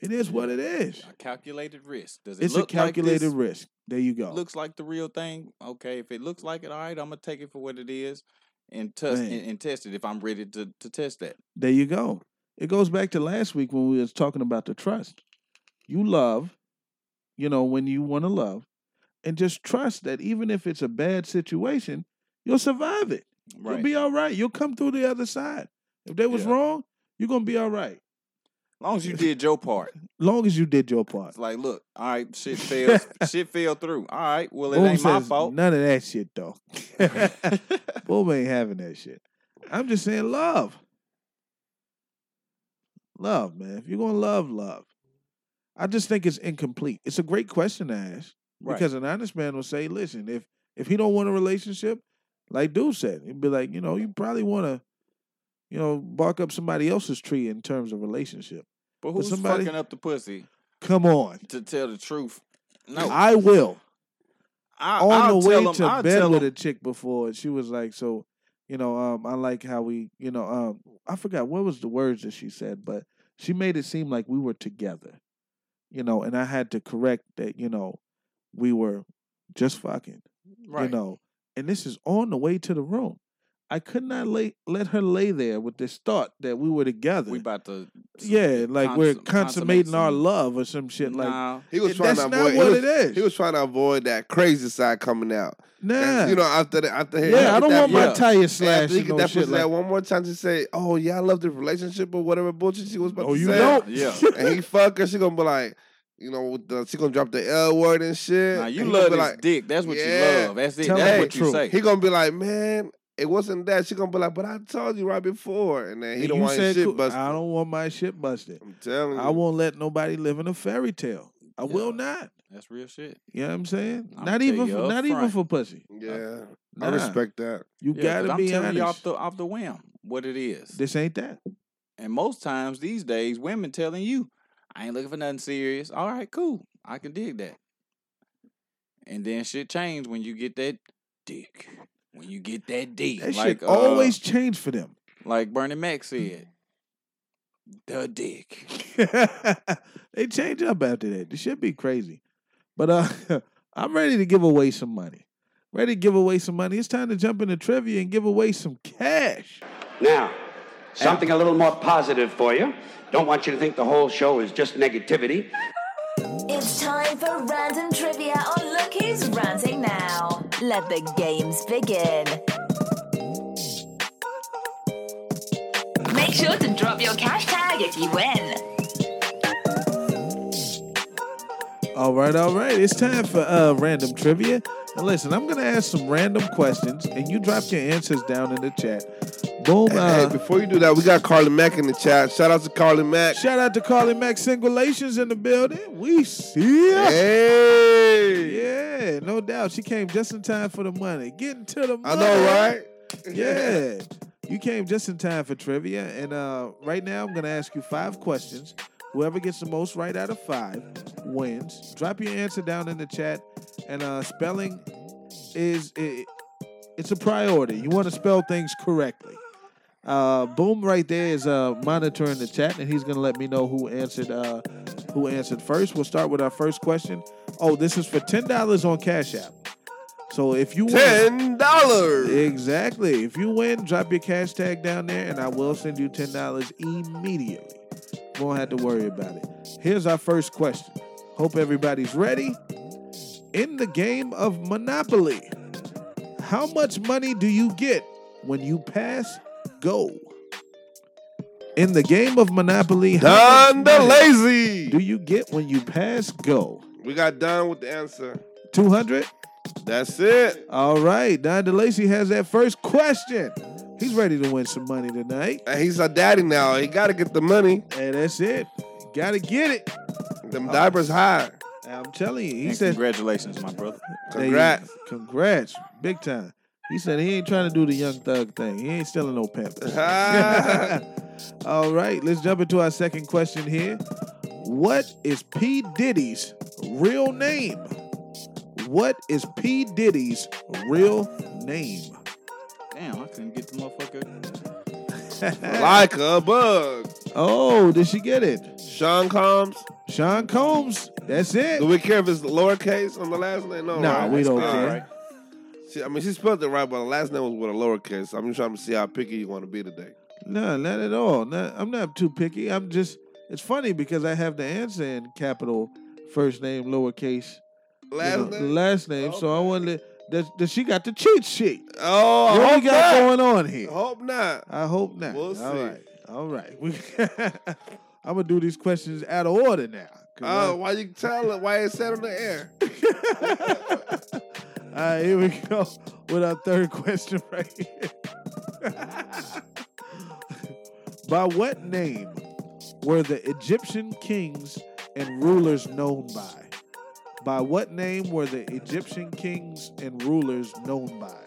It is what it is. A calculated risk. Does it It's a calculated like risk. There you go. Looks like the real thing. Okay, if it looks like it, all right, I'm gonna take it for what it is, and test and, and test it if I'm ready to to test that. There you go. It goes back to last week when we was talking about the trust. You love, you know, when you want to love, and just trust that even if it's a bad situation, you'll survive it. You'll be all right. You'll come through the other side. If they was Yeah. wrong, you're gonna be all right. As long as you did your part. Long as you did your part. It's like, look, all right, shit fell, shit fell through. All right, well, it Boom ain't my says fault. None of that shit though. Boom ain't having that shit. I'm just saying love. Love, man. If you're gonna love, love. I just think it's incomplete. It's a great question to ask. Right. Because an honest man will say, listen, if if he don't want a relationship, like Dude said, he'd be like, you know, you probably wanna, you know, bark up somebody else's tree in terms of relationship. But but who's somebody- fucking up the pussy? Come on. To tell the truth, no. I will. I, on I'll the way to I'll bed with a chick before, and she was like, "So, you know, um, I like how we, you know, um, I forgot what was the words that she said, but she made it seem like we were together, you know, and I had to correct that, you know, we were just fucking, you know, and this is on the way to the room. I could not lay, let her lay there with this thought that we were together. We about to, yeah, like we're consummating our love or some shit. Like He was trying that's to avoid. what he was, it is. He was trying to avoid that crazy side coming out. nah, you know, after the, after he yeah, I don't that want my pussy- tire after he and no that shit like one more time to say, "Oh yeah, I love the relationship" or whatever bullshit she was about Oh, to you say. don't? Yeah. and he fuck her, she gonna be like, you know, the, she gonna drop the L word and shit. Nah, you And love gonna this be like, dick. That's what yeah. you love. That's it. Tell That's what you truth. say. He gonna be like, man, it wasn't that. She gonna be like, but I told you right before, and then he And don't you want his said, shit busted. I don't want my shit busted. I'm telling you, I won't let nobody live in a fairy tale. I will not. That's real shit. You know what I'm saying? I'ma not even for, up not even for pussy. Yeah, Nah. I respect that. You Yeah, 'cause gotta I'm be telling you off honest. the off the whim what it is. This ain't that. And most times these days, women telling you, I ain't looking for nothing serious. All right, cool. I can dig that. And then shit change when you get that dick. When you get that dick. That like shit uh, always change for them. like Bernie Mac said. The dick. they change up after that. This should be crazy. But uh I'm ready to give away some money. Ready to give away some money. It's time to jump into trivia and give away some cash. Now, something a little more positive for you. Don't want you to think the whole show is just negativity. It's time for random trivia on Look Who's Ranting Now. Let the games begin. Make sure to drop your cash tag if you win. All right, all right. It's time for uh random trivia. And listen, I'm gonna ask some random questions, and you drop your answers down in the chat. Boom. Hey, Uh, hey, before you do that, we got Carly Mack in the chat. Shout out to Carly Mack. shout out to Carly Mack Singulations in the building. We see ya. Hey, Yeah, no doubt. She came just in time for the money. Getting to the money. I know, right? Yeah. You came just in time for trivia. And uh, right now, I'm going to ask you five questions. Whoever gets the most right out of five wins. Drop your answer down in the chat, and uh, spelling is it, it's a priority. You want to spell things correctly. Uh, Boom right there is uh, monitoring the chat, and he's gonna let me know who answered uh, who answered first. We'll start with our first question. Oh, this is for ten dollars on Cash App. So if you win, Ten dollars. exactly, if you win, drop your cash tag down there, and I will send you ten dollars immediately. Won't have to worry about it. Here's our first question. Hope everybody's ready. In the game of Monopoly, how much money do you get when you pass go? In the game of Monopoly, how Don much the money lazy. do you get when you pass go? We got done with the answer. 200? That's it. All right, Don DeLacy has that first question. He's ready to win some money tonight. And he's a daddy now. He got to get the money. And that's it. Got to get it. Them diapers high. I'm telling you. He And said, congratulations, my brother. Congrats. Congrats. Big time. He said he ain't trying to do the young thug thing. He ain't stealing no pampers. All right, let's jump into our second question here. What is P. Diddy's real name? What is P. Diddy's real name? Damn, I couldn't get the motherfucker. like a bug. Oh, did she get it? Sean Combs. Sean Combs. That's it. Do we care if it's lowercase on the last name? No, Nah, right? we don't care. right. She, I mean, she spelled it right, but the last name was with a lowercase. I'm just trying to see how picky you want to be today. No, not at all. Not, I'm not too picky. I'm just. It's funny because I have the answer in capital, first name, lowercase, you Last know, name? last name. So I wanted that, that she got the cheat sheet. Oh, I what we hope got not. going on here? Hope not. I hope not. We'll All see. right, all right. We, I'm gonna do these questions out of order now. Oh, I- Oh, why you tell it? Why it said on the air? All right, here we go with our third question right here. by what name were the Egyptian kings and rulers known by? By what name were the Egyptian kings and rulers known by?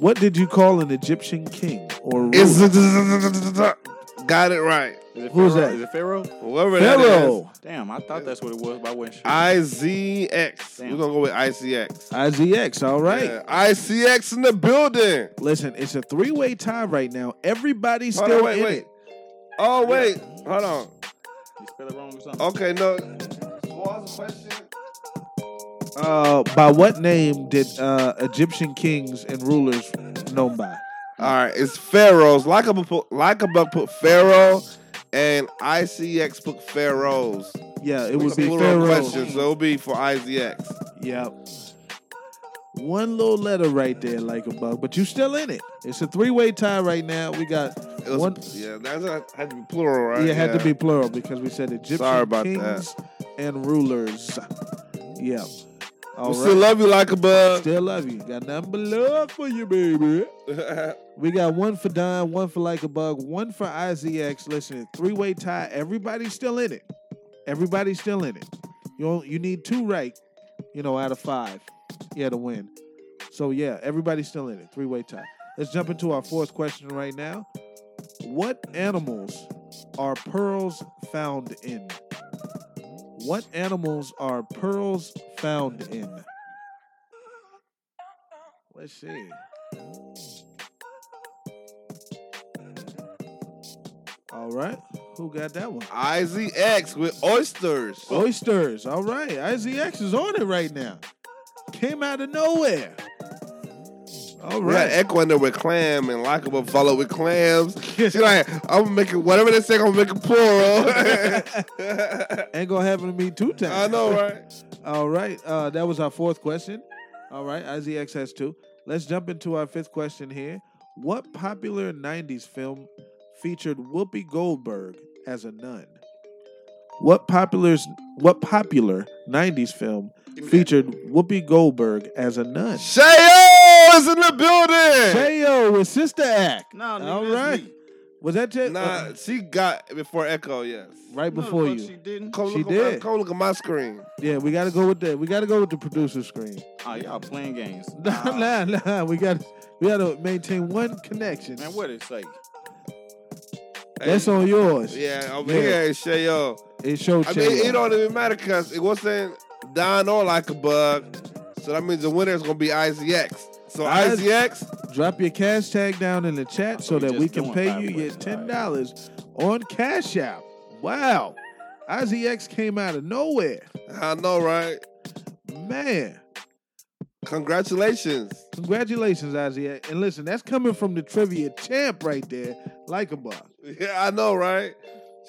What did you call an Egyptian king or ruler? It's got it right. Is it Who's Pharaoh? that? Is it Pharaoh? Whoever that Pharaoh. Damn, I thought that's what it was, but I wasn't sure. IZX. Damn. We're gonna go with ICX. IZX, all right. Yeah, ICX in the building. Listen, it's a three-way tie right now. Everybody's Hold still on, wait, in wait. it. Oh wait, hold on. You spell it wrong or something? Okay, no. What was the question? Uh, by what name did uh, Egyptian kings and rulers known by? All right, it's Pharaohs. Like a put, like a buck put Pharaoh, and ICX put Pharaohs. Yeah, it would be plural Pharaoh. question, so it'll be for IZX. Yep. One little letter right there, like a bug, but you still in it. It's a three-way tie right now. We got It was, one. yeah, that's a, had to be plural, right? Yeah, it had to be plural because we said Egyptian Sorry about kings and rulers. Yep. All We right. still love you like a bug. Still love you. Got nothing but love for you, baby. We got one for Don, one for Like a Bug, one for IZX. Listen, three way tie. Everybody's still in it. Everybody's still in it. You you need two right, you know, out of five, yeah, to win. So yeah, everybody's still in it. Three way tie. Let's jump into our fourth question right now. What animals are pearls found in? What animals are pearls found in? Let's see. All right. Who got that one? IZX with oysters. Oysters. All right. IZX is on it right now. Came out of nowhere. All We right. Echo in there with clam and likable follow with clams. She's like, I'm making whatever they say, I'm making plural. Ain't gonna happen to me two times. I know, right? All right. Uh, that was our fourth question. All right. IZX has two. Let's jump into our fifth question here. What popular 90s film featured Whoopi Goldberg as a nun? What popular what popular 90s film featured Whoopi Goldberg as a nun? Shayo is in the building. Shayo with Sister Act. No, nigga, All that's right. me. Was that just Nah, uh, she got before Echo, yes. right No, before fuck you? She didn't. Come She look, at my, did. come look at my screen. Yeah, we got to go with that. we got to go with the producer screen. Oh, y'all playing games. Nah, nah, nah. We got we got to maintain one connection. Man, what it say? That's on yours. Yeah, over Yeah. here it's Shayo. It's show I mean, it don't even matter because it wasn't Don or like a bug. So that means the winner is gonna be IZX. So Iz- IZX, Drop your cash tag down in the chat so that we can pay you your ten dollars on Cash App. Wow, IZX came out of nowhere, I know, right? man. Congratulations. Congratulations, IZX. And listen, that's coming from the trivia champ right there, like a boss. Yeah, I know, right?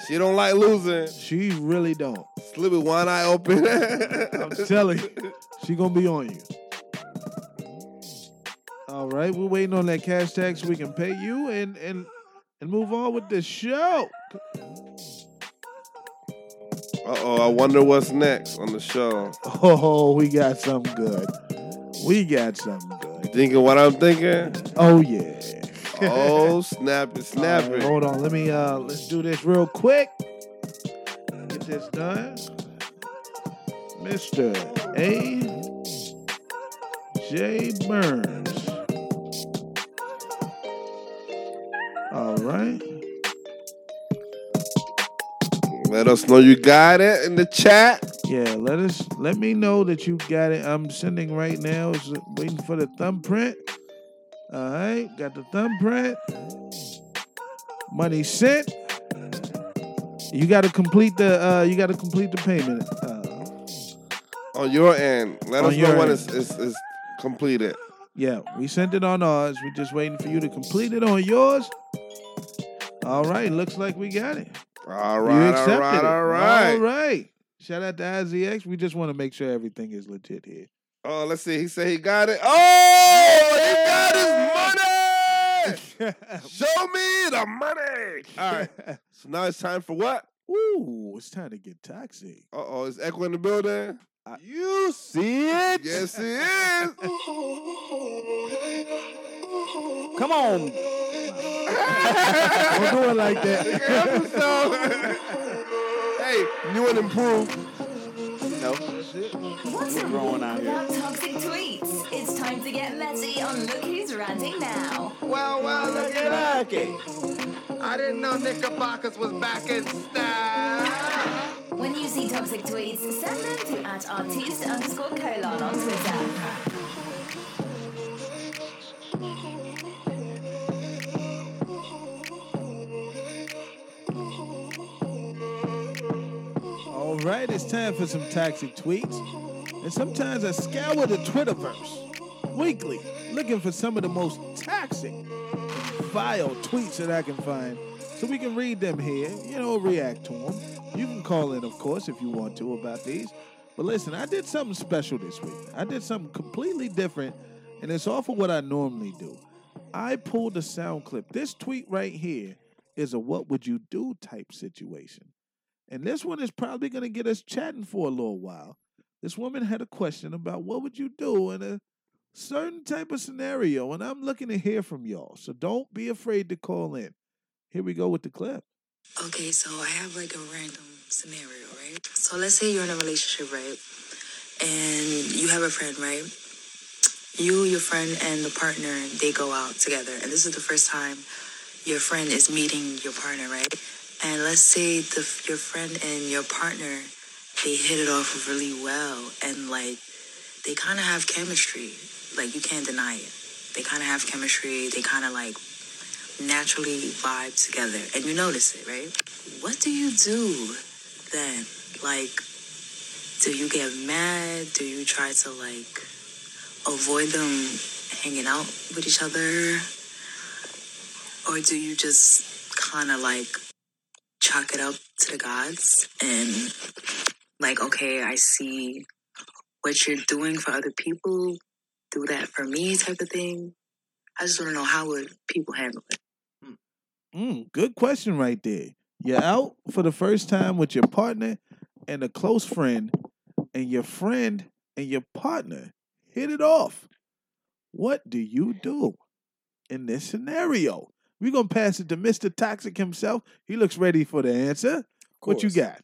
She don't like losing. She really don't. Sleep with one eye open. I'm telling you, she gonna be on you. All right, we're waiting on that cash tax so we can pay you and and and move on with the show. Uh oh, I wonder what's next on the show. Oh, we got something good. We got something good. Thinking what I'm thinking? Oh yeah. Oh, snap it, snap right, it. hold on, let me uh let's do this real quick. Get this done. Mr. A. J. Burns. All right. Let us know you got it in the chat. Yeah, let us let me know that you got it. I'm sending right now. Waiting for the thumbprint. All right, got the thumbprint. Money sent. You got to complete the. Uh, you got to complete the payment. Uh, On your end, let us know when it's, it's, it's completed. yeah, we sent it on ours. We're just waiting for you to complete it on yours. All right, looks like we got it. All right, all accepted right, it. all right. All right. Shout out to IZX. We just want to make sure everything is legit here. Oh, let's see. He said he got it. Oh, he got his money. Show me the money. All right. So now it's time for what? Ooh, it's time to get toxic. Uh oh, is Echo in the building? You see it? Yes, it is. Come on. Don't do it like that. hey, new and improved. No. What's We're growing out here. about toxic tweets? It's time to get messy on Look Who's Ranting Now. Well, well, look at Lucky. I didn't know Knickerbockers was back in style. When you see toxic tweets, send them to at artiste underscore colon on Twitter. All right, it's time for some toxic tweets. And sometimes I scour the Twitterverse weekly looking for some of the most toxic, vile tweets that I can find so we can read them here, you know, react to them. You can call in, of course, if you want to about these. But listen, I did something special this week. I did something completely different, and it's off of what I normally do. I pulled a sound clip. This tweet right here is a what would you do type situation. And this one is probably going to get us chatting for a little while. This woman had a question about what would you do in a certain type of scenario, and I'm looking to hear from y'all. So don't be afraid to call in. Here we go with the clip. Okay, so I have like a random scenario, right? So let's say you're in a relationship, right? And you have a friend, right? You, your friend, and the partner, they go out together. And this is the first time your friend is meeting your partner, right? And let's say the your friend and your partner, they hit it off really well. And like, they kind of have chemistry. Like, you can't deny it. They kind of have chemistry. They kind of like naturally vibe together and you notice it, right? What do you do then? Like, do you get mad? Do you try to like avoid them hanging out with each other? Or do you just kind of like chalk it up to the gods and like, okay, I see what you're doing for other people, do that for me type of thing? I just want to know how would people handle it? Mm, good question right there. You're out for the first time with your partner and a close friend, and your friend and your partner hit it off. What do you do in this scenario? We're gonna pass it to Mr. Toxic himself. He looks ready for the answer. What you got?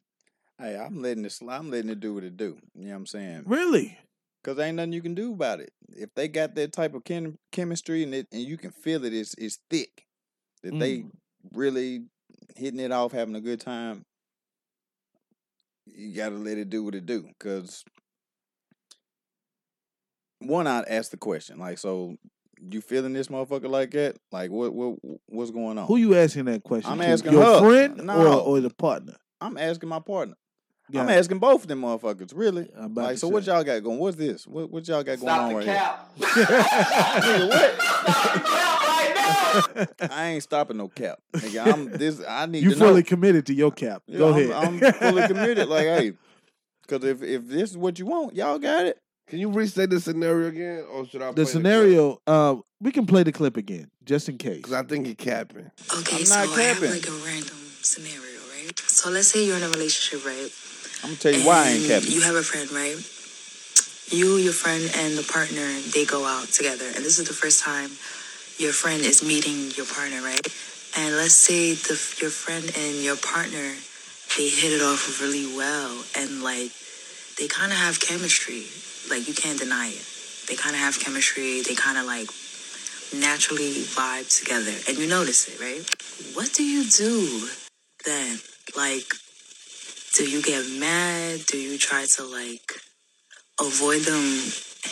Hey, I'm letting it slide. I'm letting it do what it do. You know what I'm saying? Really? Because ain't nothing you can do about it. If they got that type of chem- chemistry and it, and you can feel it, it's, it's thick. That they Mm. really hitting it off, having a good time, you gotta let it do what it do. Cause one, I'd ask the question, like, so you feeling this motherfucker like that? Like, what, what, what's going on? Who you asking that question? I'm to? asking your her. friend No. or or the partner. I'm asking my partner. I'm it. asking both of them motherfuckers, really. about Like, to so what y'all got going? What's this? What, what y'all got going Stop on the right cap. here? I ain't stopping no cap. Nigga, I'm this. I need You to fully know. committed to your cap. Yeah, Go I'm, ahead. I'm fully committed. Like, hey, because if if this is what you want, y'all got it. Can you restate the scenario again, or should I? the scenario. Uh, we can play the clip again, just in case. Because I think he capping. Okay, I'm so not I have capping. like a random scenario, right? So let's say you're in a relationship, right? I'm gonna tell you why I ain't And capping. You have a friend, right? You, your friend, and the partner, they go out together. And this is the first time your friend is meeting your partner, right? And let's say the your friend and your partner, they hit it off really well. And, like, they kind of have chemistry. Like, you can't deny it. They kind of have chemistry. They kind of, like, naturally vibe together. And you notice it, right? What do you do then? Like, do you get mad? Do you try to like avoid them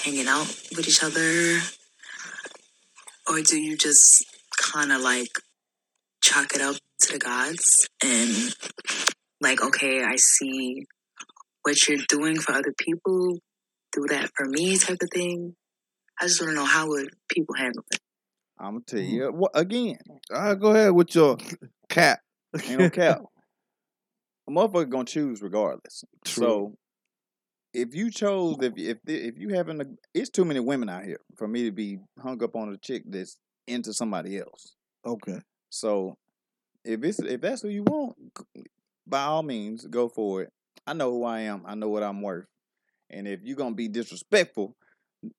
hanging out with each other? Or do you just kind of like chalk it up to the gods and like, okay, I see what you're doing for other people, do that for me type of thing? I just want to know how would people handle it? I'm gonna tell you what again. All right, go ahead with your cap. Ain't no cap. A motherfucker gonna choose regardless. True. So if you chose, if if if you having a, it's too many women out here for me to be hung up on a chick that's into somebody else. okay. So if it's if that's who you want, by all means, go for it. I know who I am. I know what I'm worth. And if you're gonna be disrespectful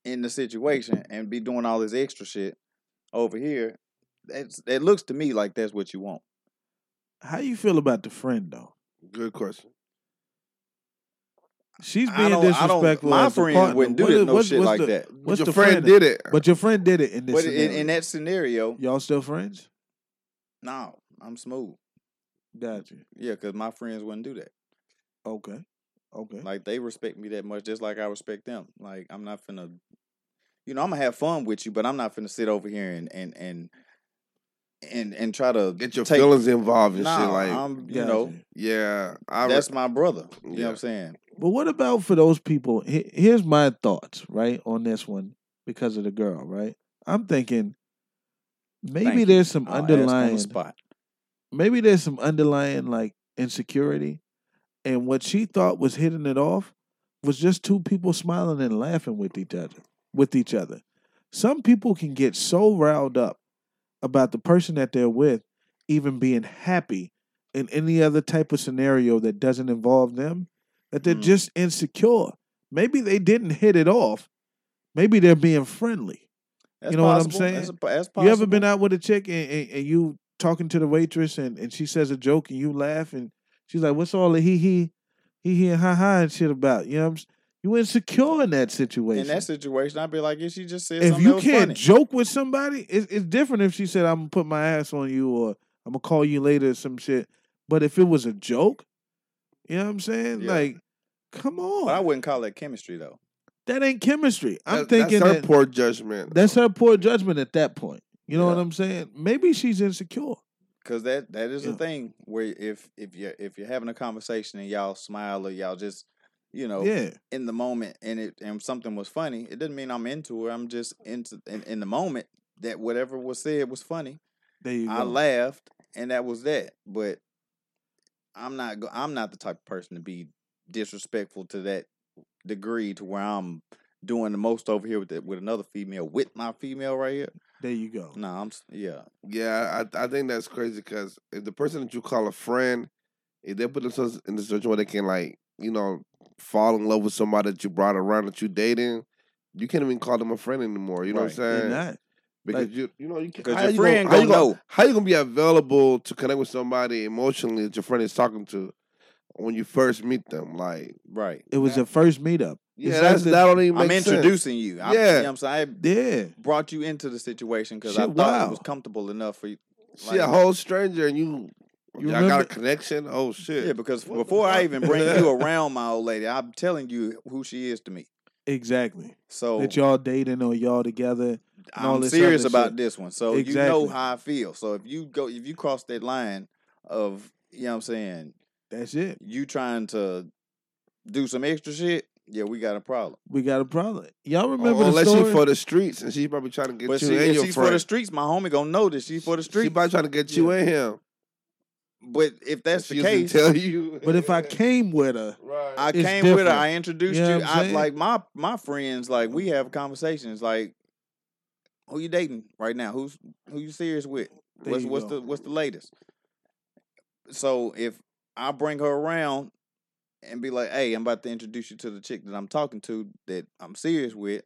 in the situation and be doing all this extra shit over here, that's it looks to me like that's what you want. How you feel about the friend though? Good question. She's I being don't- I don't- disrespectful. my as friend partner. wouldn't do What that- is- no what's- shit what's like the- that. What's your the friend did it. But your friend did it in this But in, scenario. in that scenario, Y'all still friends? no, I'm smooth. Gotcha. Yeah, because my friends wouldn't do that. Okay. Okay. Like they respect me that much, just like I respect them. Like I'm not finna, you know, I'm gonna have fun with you, but I'm not finna sit over here and and and and and try to Get your take- feelings involved and Nah, shit. Like, I'm, you know, yeah, I that's my brother. You know what I'm saying? But what about for those people? Here's my thoughts, right, on this one because of the girl, right? I'm thinking maybe Thank there's some I'll ask on the underlying spot. maybe there's some underlying like insecurity and what she thought was hitting it off was just two people smiling and laughing with each other with each other some people can get so riled up about the person that they're with even being happy in any other type of scenario that doesn't involve them that they're Mm. just insecure maybe they didn't hit it off maybe they're being friendly That's you know what I'm saying? That's, that's you ever been out with a chick and, and, and you talking to the waitress and, and she says a joke and you laugh and she's like, "What's all the he he he he and ha ha and shit about?" You know, what I'm, you insecure in that situation. in that situation? I'd be like, yeah, she just said if something you can't funny. joke with somebody, it's, it's different if she said, "I'm gonna put my ass on you" or "I'm gonna call you later" or some shit. But if it was a joke, you know what I'm saying? Yeah. Like, come on, But I wouldn't call that chemistry though. that ain't chemistry. I'm That- thinking that's her that- poor judgment. that's her poor judgment at that point. You know what I'm saying? Maybe she's insecure. Cause that that is Yeah. the thing where if if you if you're having a conversation and y'all smile or y'all just you know Yeah. in the moment and it and something was funny, it doesn't mean I'm into her. I'm just into in, in the moment that whatever was said was funny. There you I go. laughed and that was that. But I'm not go- I'm not the type of person to be disrespectful to that degree to where I'm doing the most over here with the, with another female with my female right here. There you go. No, I'm yeah. Yeah, I I think that's crazy because if the person that you call a friend, if they put themselves in the situation where they can like, you know, fall in love with somebody that you brought around that you dating, you can't even call them a friend anymore. You know what I'm Right. They're saying? not. Because Like- you you know you can, Because how your you friend gonna, how you gonna gonna know. how you gonna be available to connect with somebody emotionally that your friend is talking to when you first meet them. Like Right. It was a first meetup. yeah, that's that don't even I'm make sense. introducing you. I, Yeah. you know what I'm saying? I Yeah. brought you into the situation because I thought wow. it was comfortable enough for you. See a whole stranger and you You Y'all got a connection? Oh shit. Yeah, because before I even bring you around my old lady, I'm telling you who she is to me. Exactly. So that y'all dating or y'all together. I'm serious about shit. this one. So you know how I feel. So if you go if you cross that line of you know what I'm saying, That's it. you trying to do some extra shit, yeah, we got a problem. We got a problem. Y'all oh, remember Or the unless story? she for the streets and she's probably trying to get But you see, and if your she's friend. for the streets, my homie gonna know that she's for the streets. she streets. probably trying to get you and him. But if that's She the doesn't case, tell you. but if I came with her, I it's came with her. I introduced You know you. I'm I saying? like my my friends. Like we have conversations. Like, who you dating right now? Who's who you serious with? There what's what's go. the what's the latest? So if I bring her around and be like, "Hey, I'm about to introduce you to the chick that I'm talking to that I'm serious with,"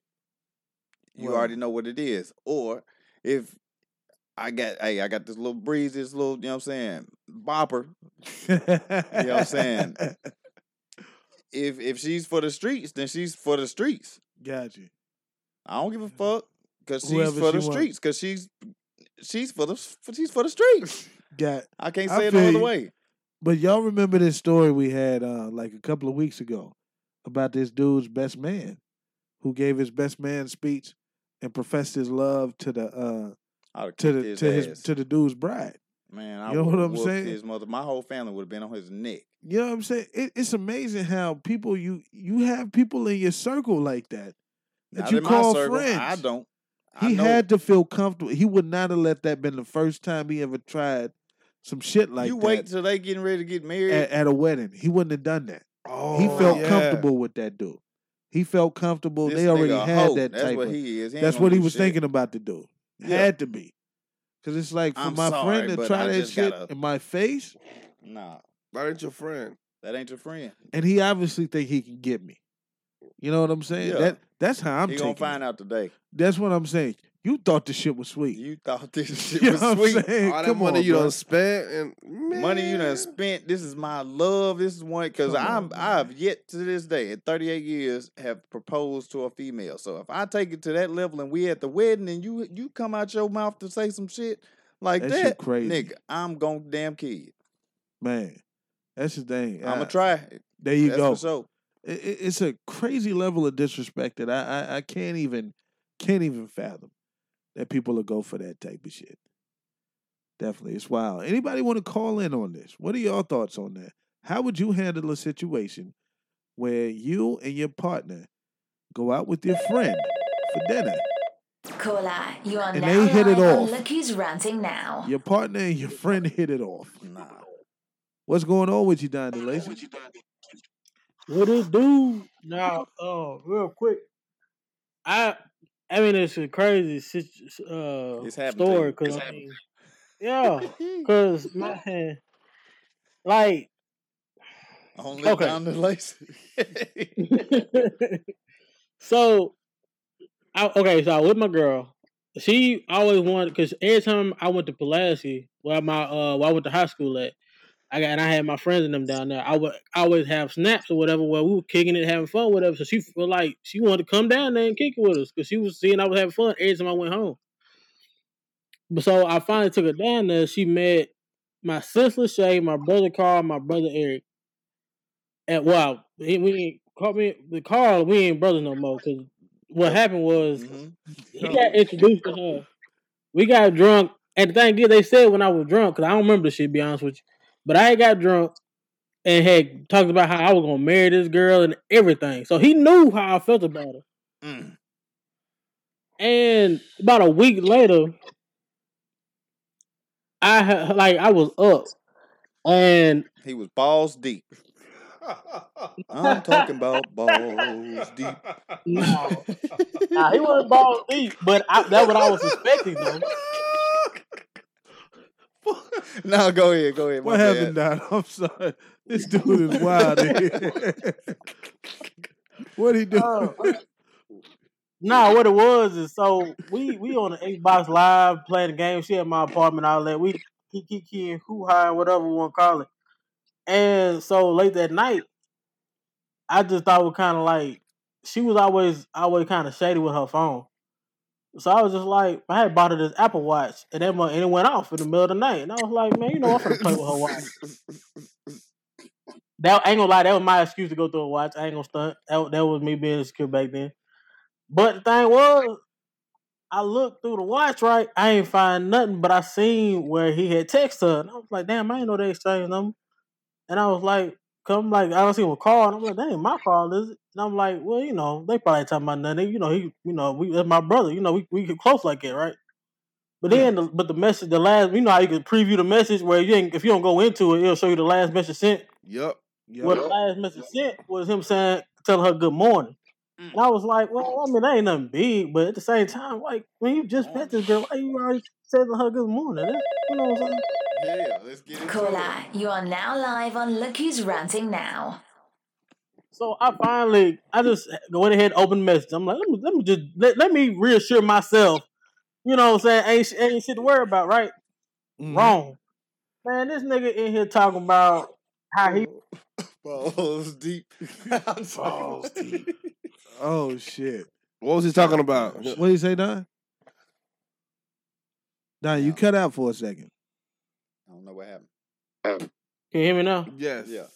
you Well- already know what it is. Or if I got, hey, I got this little breeze, this little, you know what I'm saying, bopper. you know what I'm saying? If if she's for the streets, then she's for the streets. Got you. I don't give a fuck because she's Whoever for the she want. streets. Because she's she's for the she's for the streets. Got. I can't I say it no other way. But y'all remember this story we had uh, like a couple of weeks ago about this dude's best man who gave his best man speech and professed his love to the uh to the his to his to the dude's bride. Man, I You know what I'm saying? his mother. My whole family would have been on his neck. You know what I'm saying? It, it's amazing how people you you have people in your circle like that that Not you in call my circle. friends. I don't. I He know had to feel comfortable. He would not have let that been the first time he ever tried some shit like you that wait till they getting ready to get married. at, at a wedding. He wouldn't have done that. Oh, he felt yeah. comfortable with that dude. He felt comfortable. This they already had hoe. that That's type what of. he is. He that's what he was shit. thinking about to do. Yeah. Had to be, because it's like for I'm my sorry, friend to try I that shit gotta- in my face, Nah, That ain't your friend. that ain't your friend. and he obviously think he can get me. You know what I'm saying? Yeah. That that's how I'm he gonna find it. out today. That's what I'm saying. You thought the shit was sweet. You thought this shit You was know what I'm sweet. saying? All that Come money on, you bro. done spent and man, money you done spent. This is my love. This is one because I'm on, I've yet to this day at 38 years have proposed to a female. So if I take it to that level and we at the wedding and you you come out your mouth to say some shit like That that, crazy. nigga, I'm gonna damn kid. Man, that's the thing. I'ma I- try. it. There you That's go. So. It, it- it's a crazy level of disrespect that I, I I can't even can't even fathom that people will go for that type of shit. Definitely, it's wild. Anybody want to call in on this? What are your thoughts on that? How would you handle a situation where you and your partner go out with your friend for dinner? Caller, you are And now they hit it off. Look Who's Ranting Now. Your partner and your friend hit it off. Nah. What's going on with you, Don DeLacy? What it do? Now, uh, real quick, I, I mean, it's a crazy uh It's story because I mean, yeah, because man, like, Only Okay. down the lace. so, I, okay, so I with my girl. She always wanted because every time I went to Pulaski, where my uh, where I went to high school at, I got and I had my friends and them down there. I would I always have snaps or whatever where we were kicking it, having fun, whatever. So she felt like she wanted to come down there and kick it with us because she was seeing I was having fun every time I went home. But so I finally took her down there. She met my sister Shay, my brother Carl, my brother Eric. And wow, he, we ain't call me the Carl. We ain't brothers no more because what happened was mm-hmm. he got introduced to her. We got drunk. And the thing is, they said when I was drunk, because I don't remember the shit, to be honest with you. But I got drunk and had talked about how I was going to marry this girl and everything. So he knew how I felt about her. Mm. And about a week later, I had, like, I was up. And He was balls deep. I'm talking about balls deep. No. nah, he wasn't ball deep, but I, that's what I was expecting, though. no, go ahead, go ahead. What happened, bad. Don? I'm sorry. This dude is wild. what he do? Oh, Nah, what it was is so we we on the Xbox Live playing the game. She at my apartment, all that. We kiki kiki and hoo ha, whatever we want to call it. And so late that night, I just thought it was kind of like she was always always kind of shady with her phone. So I was just like, I had bought her this Apple Watch, and then and it went off in the middle of the night, and I was like, man, you know, I'm gonna play with her watch. That I ain't gonna lie, that was my excuse to go through a watch. I ain't gonna stunt. That, that was me being insecure back then. But the thing was, I looked through the watch, right? I ain't find nothing, but I seen where he had texted her, and I was like, damn, I ain't know they exchanged number. And I was like, come like I don't see what call, and I'm like, that ain't my call, is it? And I'm like, well, you know, they probably talking about nothing. You know, he, you know, we that's my brother. You know, we we get close like that, right? But then, the, but the message, the last, you know how you can preview the message where you ain't, if you don't go into it, it'll show you the last message sent. Yep. Well, the last message sent was him saying, telling her good morning. Mm. And I was like, well, I mean, that ain't nothing big, but at the same time, like, when you just met this girl, why you already telling her good morning? That, you know what I'm saying? Yeah, let's get Caller, you are now live on Look Who's Ranting Now. So I finally, I just went ahead and opened the message. I'm like, let me, let me just, let, let me reassure myself, you know what I'm saying? Ain't, ain't shit to worry about, right? Mm-hmm. Wrong. Man, this nigga in here talking about how he balls deep. balls deep. Oh shit. What was he talking about? What did he say, Don? Don, you cut out for a second. I don't know what happened. Can you hear me now? Yes. Yeah.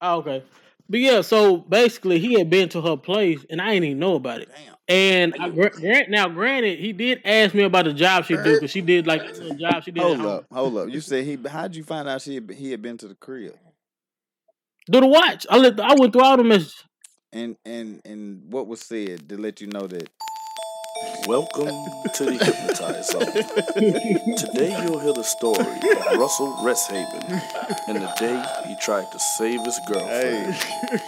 Oh, okay. But yeah, so basically, he had been to her place, and I didn't even know about it. Damn. And I, grant, now, granted, he did ask me about the job she did because she did like a job she did. Hold up, hold up. You said he. How'd you find out she had, he had been to the crib? Do the watch. I let I went through all the messages. And and and what was said to let you know that? Welcome to the Hypnotized Zone. Today you'll hear the story of Russell Resthaven and the day he tried to save his girlfriend.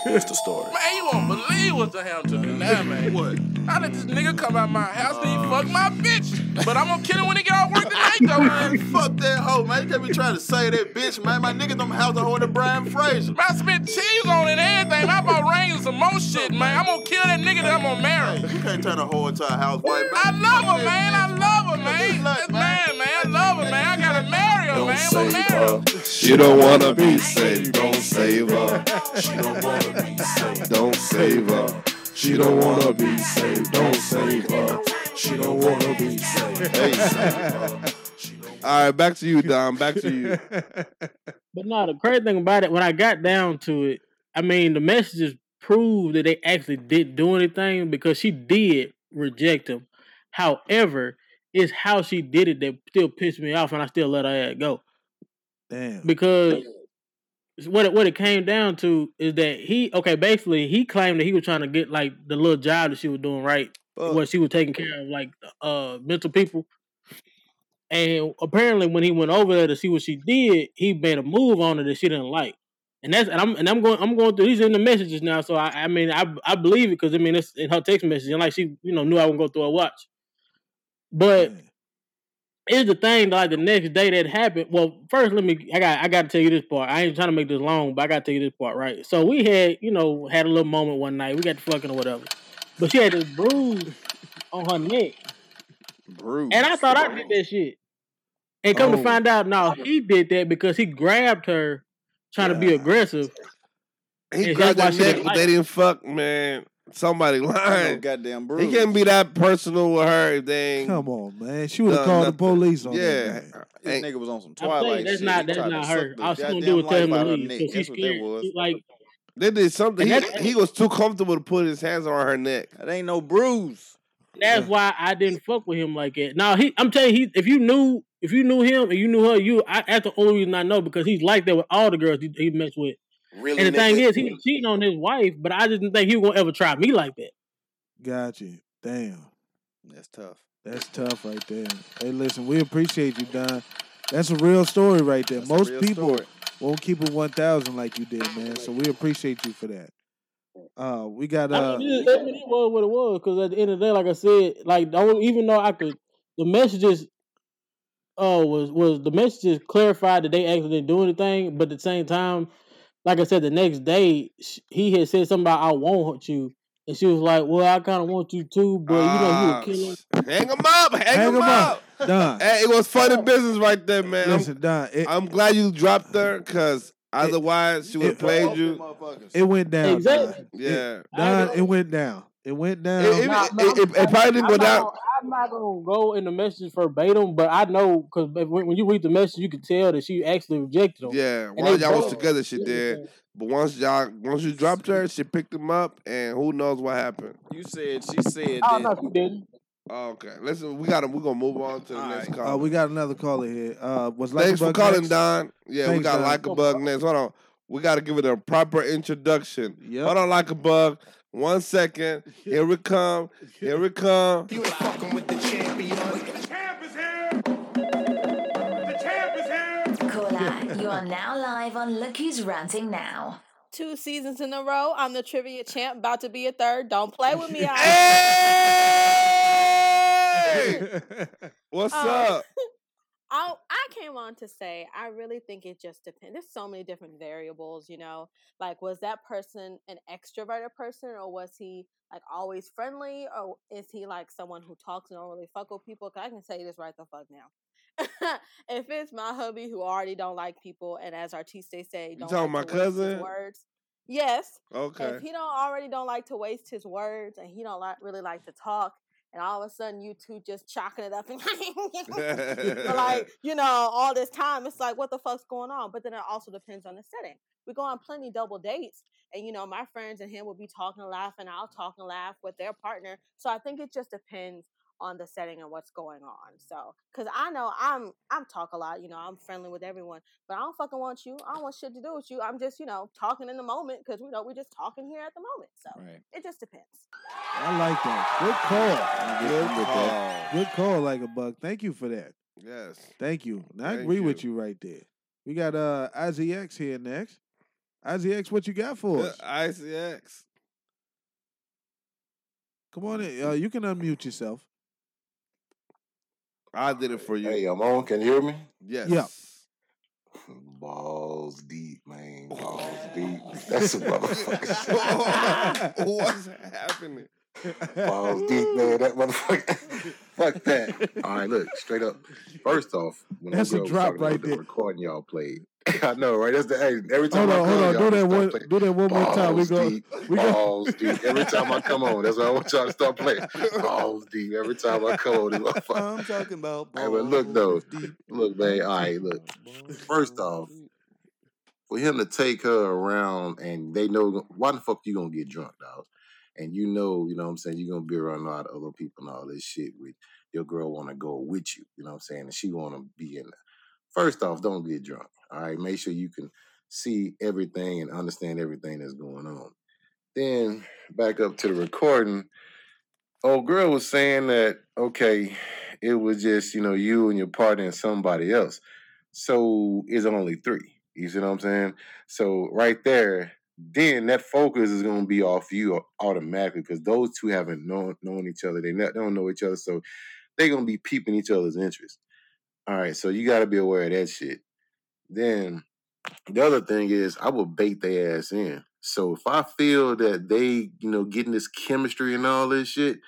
Here's the story. Man, you won't believe what the hell to me now, man. What? I let this nigga come out my house and he uh. fuck my bitch. But I'm gonna kill him when he get off work tonight, though, man. Fuck that hoe, man. You can't be trying to save that bitch, man. My nigga them house the hoe to Brian Fraser. Man, I spent cheese on it and everything. I bought rings and some more shit, man. I'm gonna kill that nigga that I'm gonna marry. You can't turn a hoe into a housewife, man. I love her, man. I love her, man. That's man, man. I love her, man. I gotta marry her, man. I'm gonna marry her. She don't wanna be saved, don't save her. She don't wanna be saved. Don't save her. She don't wanna be saved. Don't save her. She don't wanna be saved. Hey, save her. All right, back to you, Dom. Back to you. But no, the crazy thing about it, when I got down to it, I mean, the messages proved that they actually didn't do anything because she did reject him. However, it's how she did it that still pissed me off, and I still let her go. Damn. Because what it, what it came down to is that he okay, basically he claimed that he was trying to get like the little job that she was doing right, what she was taking care of like uh mental people. And apparently, when he went over there to see what she did, he made a move on her that she didn't like. And that's and I'm and I'm going I'm going through these in the messages now. So I I mean I I believe it because I mean it's in her text message and like she you know knew I wouldn't go through her watch. But it's the thing, like the next day that happened. Well, first let me I got I got to tell you this part. I ain't trying to make this long, but I got to tell you this part, right? So we had you know had a little moment one night. We got to fucking or whatever, but she had this bruise on her neck, bruise, and I thought I did that shit. And come Oh. to find out, no, he did that because he grabbed her trying to be aggressive. He And grabbed that's why she neck, but they didn't fuck, man. Somebody lying. goddamn He can't be that personal with her if they ain't. Come on, man. She would have done called the police on Yeah. that. man. This nigga was on some I'm twilight that's shit. not that's not her. the All she gonna do is tell him life to her leave. neck. She's That's what that scared. was. She, like They did something. He, he was too comfortable to put his hands on her neck. That ain't no bruise. That's why I didn't fuck with him like that. Now he, I'm telling you, he, if you knew, if you knew him and you knew her, you, I, that's the only reason I know because he's like that with all the girls he, he messed with. Really, and the thing is, he was cheating on his wife, but I didn't think he was gonna ever try me like that. Got you. Damn. That's tough. That's tough right there. Hey, listen, we appreciate you, Don. That's a real story right there. That's Most people story. won't keep it one thousand like you did, man. So we appreciate you for that. Uh, we got uh, I mean, it, I mean, it was what it was because at the end of the day, like I said, like the only- even though I could, the messages, uh, was was the messages clarified that they actually didn't do anything, but at the same time, like I said, the next day he had said something about I want you, and she was like, "Well, I kind of want you too, but you know you Ah, a killer." Hang him up. Hang, Hang him, him up. up. Don. Hey, it was funny business right there, man. I'm- listen, Don. It, I'm, glad you dropped her because otherwise she would have played you. it went down. Exactly. Don. Yeah. Don, it went down. It went down. It, it, Nah, it, no, it, it I'm- probably didn't I'm go not down. gonna- I'm not gonna go in the message verbatim, but I know because when, when you read the message, you can tell that she actually rejected him. Yeah, And while y'all was together, she did. But once y'all, once you dropped her, she picked him up, and who knows what happened. You said she said Oh that. no, she didn't. Oh, okay, listen, we got to We're gonna move on to the next call. Uh, we got another caller here. Uh, was like Thanks for calling, Don. Yeah, we got Don. like a bug next. Hold on, we got to give it a proper introduction. Yep. Hold on, like a bug. One second. Here we come. Here we come. You ain't fucking with the champion. Caller, you are now live on Look Who's Ranting Now. Two seasons in a row, I'm the trivia champ, about to be a third. Don't play with me. I What's Um, up? I I came on to say I really think it just depends. There's so many different variables, you know. Like, was that person an extroverted person, or was he like always friendly, or is he like someone who talks and don't really fuck with people? Cause I can say this right the fuck now. if it's my hubby who already don't like people, and as Artiste say, don't talking like my to waste his cousin? words. Yes. Okay. If he don't already don't like to waste his words, and he don't like really like to talk, and all of a sudden you two just chalking it up and like you know all this time it's like what the fuck's going on? But then it also depends on the setting. We go on plenty double dates and you know my friends and him will be talking laugh and i'll talk and laugh with their partner. So i think it just depends on the setting and what's going on so because i know i'm i'm talk a lot you know i'm friendly with everyone but i don't fucking want you i don't want shit to do with you i'm just you know talking in the moment because you know we're just talking here at the moment so it just depends I like that. Good call. Good call. Good call, like a bug. Thank you for that. Yes. Thank you. And I Thank agree with you right there. We got uh IZX here next. IZX, what you got for us? ICX. Come on in. Uh, you can unmute yourself. I did it for you. Hey, I'm on. Can you hear me? Yes. Yeah. Balls deep, man. Balls deep. That's a motherfucker. What's happening? Balls deep, man. That motherfucker. Fuck that. All right, look, straight up. First off, when That's a was drop talking about right the there. recording y'all played. I know, right? That's the hey, every time Hold I on, call hold on. y'all, Do that one. playing. Do that one more time. We Balls go. deep, We go. balls deep. Every time I come on, that's what I want y'all to start playing. Balls deep. Every time I come on, this motherfucker. I'm talking about Hey, but look though, look, man. All right, look. First off, for him to take her around and they know why the fuck you gonna get drunk, dog? And you know, you know what I'm saying, you're gonna be around a lot of other people and all this shit with your girl wanna go with you, you know what I'm saying? And she wanna be in there. First off, don't get drunk. All right. Make sure you can see everything and understand everything that's going on. Then back up to the recording. Old girl was saying that, okay, it was just, you know, you and your partner and somebody else. So it's only three. You see what I'm saying? So right there, then that focus is gonna be off you automatically because those two haven't known known each other. They not, don't know each other, so they're gonna be peeping each other's interest. All right, so you gotta be aware of that shit. Then the other thing is I will bait their ass in. So if I feel that they, you know, getting this chemistry and all this shit,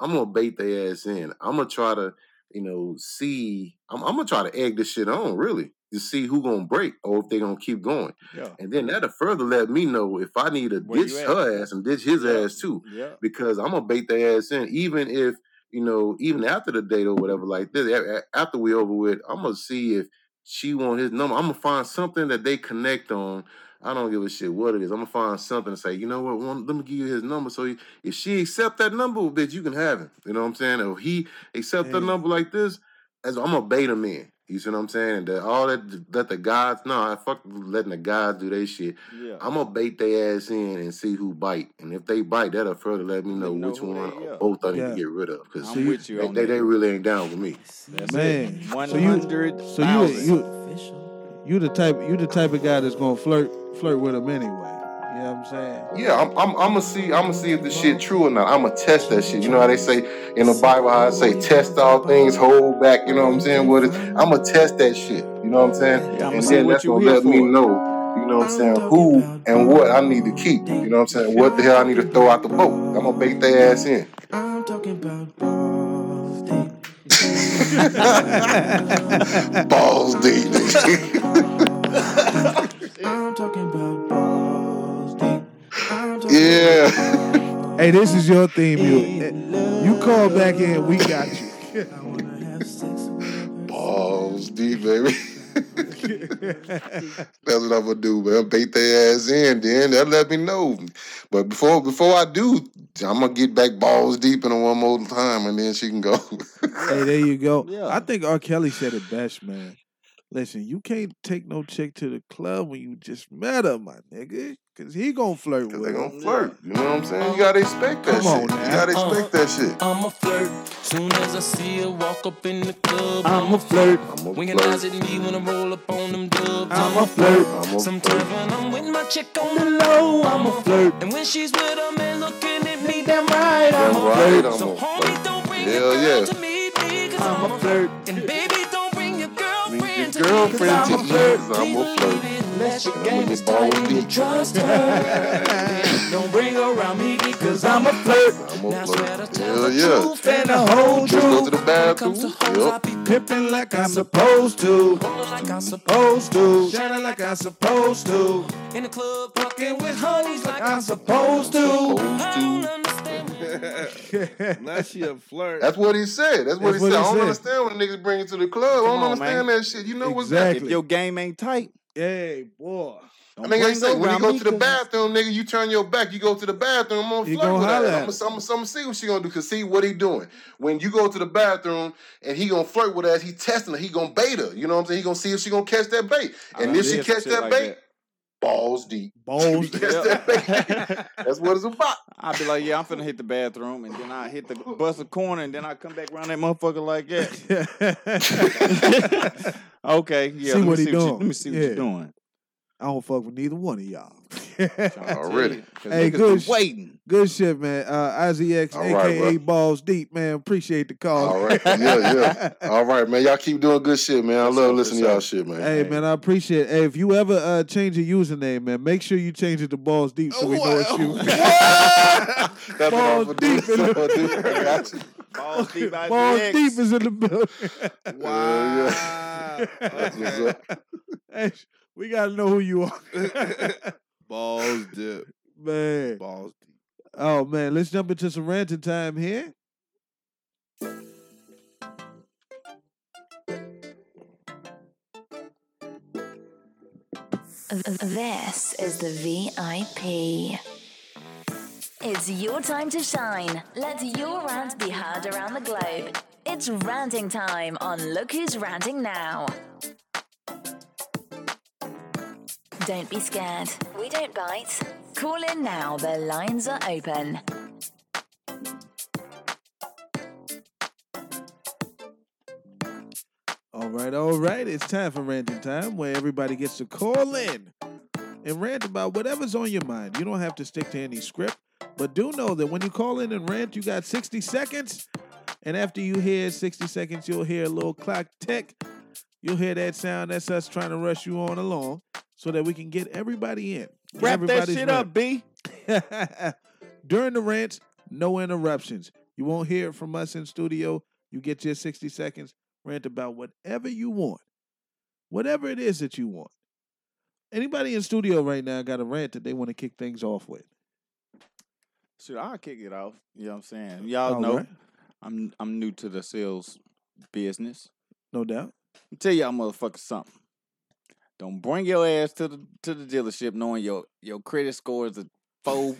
I'm gonna bait their ass in. I'm gonna try to, you know, see. I'm, I'm gonna try to egg this shit on, really, to see who gonna break or if they gonna keep going. Yeah. And then that'll further let me know if I need to Where ditch her ass and ditch his ass too. Yeah. Because I'm gonna bait their ass in, even if you know, even after the date or whatever like this. After we over with, I'm gonna see if she want his number. I'm gonna find something that they connect on. I don't give a shit what it is. I'm gonna find something to say, you know what? One, let me give you his number. So he- if she accept that number, bitch, you can have him. You know what I'm saying? If he accept the number like this, as I'm gonna bait him in. You see what I'm saying? And that all that let the guys no, I fuck letting the guys do their shit. Yeah. I'm gonna bait their ass in and see who bite. And if they bite, that'll further let me know, know which one they- or yeah. both I need Yeah. to get rid of. Because I'm with you they, they, they really ain't down with me. That's Man, it. So you- hundred So you you you the type you the type of guy that's gonna flirt flirt with them anyway. You know what I'm saying? Yeah, I'm, I'm, I'm gonna see. I'm gonna see if the shit true or not. I'm gonna test that shit. You know how they say in the Bible, how it say test all things, hold back. You know what I'm saying? What is? I'm gonna test that shit. You know what I'm saying? Yeah, I'ma and then that's gonna let me know. You know what I'm saying? Who and what I need to keep. You know what I'm saying? What the hell I need to throw out the boat? I'm gonna bait their ass in. I'm talking about balls deep. Balls deep. I'm talking about yeah. Hey, this is your theme music. Eh, you call back in, we got you. Balls deep, baby. That's what I'm gonna do, man. Bait their ass in, then they'll let me know. But before before I do, I'm gonna get back balls deep in her one more time, and then she can go. Hey, there you go. I think R. Kelly said it best, man. Listen, you can't take no chick to the club when you just met her, my nigga. Cause he gonna flirt with they her. gonna flirt. You know what I'm saying? You uh-huh. gotta expect that Come on shit. now. You gotta uh-huh. expect that shit. I'm a flirt. Soon as I see her walk up in the club, I'm a flirt. I'm a When you flirt. at me when I roll up on them dubs, I'm a flirt. I'm a Sometimes when I'm with my chick on the low, I'm a flirt. And when she's with a man looking at me, damn right, I'm Damn a right, flirt. I'm So a homie, flirt. don't bring Hell your girl yeah. to meet me, cause I'm I'm a a flirt. And baby, don't bring your girlfriend to Girlfriend to cause I'm a 'cause I'm a flirt. Unless your And I'm game gonna is tight and you deep. trust her. Don't bring her around me because I'm a flirt. I'm a Now I swear flirt. to tell Hell the yeah. truth and the whole Just go to the bathroom. Yep. Pimping like I'm supposed to. Like I'm Supposed to. Shining like I'm supposed to. in the club, fucking with honeys like I'm supposed to. I don't understand. now she a flirt. That's what he said. That's what That's he what said. he I don't said. understand when niggas bring it to the club. I don't on, understand man. that shit. You know what's Exactly. If your game ain't tight, Hey, boy. don't I mean, they bring say when you go me to the bathroom, nigga, you turn your back, you go to the bathroom, I'm gonna You flirt gonna with holler her. I'm gonna, I'm, gonna, I'm gonna see what she gonna do, cause see what he doing. When you go to the bathroom and he gonna flirt with her, he testing her, he gonna bait her. You know what I'm saying? He gonna see if she gonna catch that bait. And done if she catch that like bait, that. Balls deep. Balls. Catch that. That's what it's about. I'd be like, yeah, I'm finna hit the bathroom, and then I hit the bus a corner, and then I come back around that motherfucker like that. okay, yeah. See let me what he see what you- let me see what Yeah. you're doing. I don't fuck with neither one of y'all. Already. Hey, Hey, good good sh- waiting. Good shit, man. Uh, IZX, All right, aka bro. Balls Deep, man. Appreciate the call. All right. Yeah, yeah. All right, man. Y'all keep doing good shit, man. I For love sure, listening for to y'all shit, man. Hey, man, I appreciate it. Hey, if you ever uh, change your username, man, make sure you change it to Balls Deep so we know it's you. That's what Balls I'm gonna do. deep in the- So, dude, I got you. Balls deep, Balls Deep is in the building. Wow. That's what's up. hey, we got to know who you are. Balls dip. man. Balls deep. Oh, man. Let's jump into some ranting time here. This is the VIP. It's your time to shine. Let your rant be heard around the globe. It's ranting time on Look Who's Ranting Now. Don't be scared. We don't bite. Call in now. The lines are open. All right, all right. It's time for ranting time where everybody gets to call in and rant about whatever's on your mind. You don't have to stick to any script, but do know that when you call in and rant, you got 60 seconds. And after you hear 60 seconds, you'll hear a little clock tick. You'll hear that sound. That's us trying to rush you on along so that we can get everybody in. Get Wrap that shit rant. up, B. During the rants, no interruptions. You won't hear it from us in studio. You get your 60 seconds, rant about whatever you want. Whatever it is that you want. Anybody in studio right now got a rant that they want to kick things off with? Should I'll kick it off. You know what I'm saying? Y'all All know right. I'm I'm new to the sales business. No doubt. I'll tell y'all motherfuckers something. Don't bring your ass to the to the dealership knowing your your credit score is a four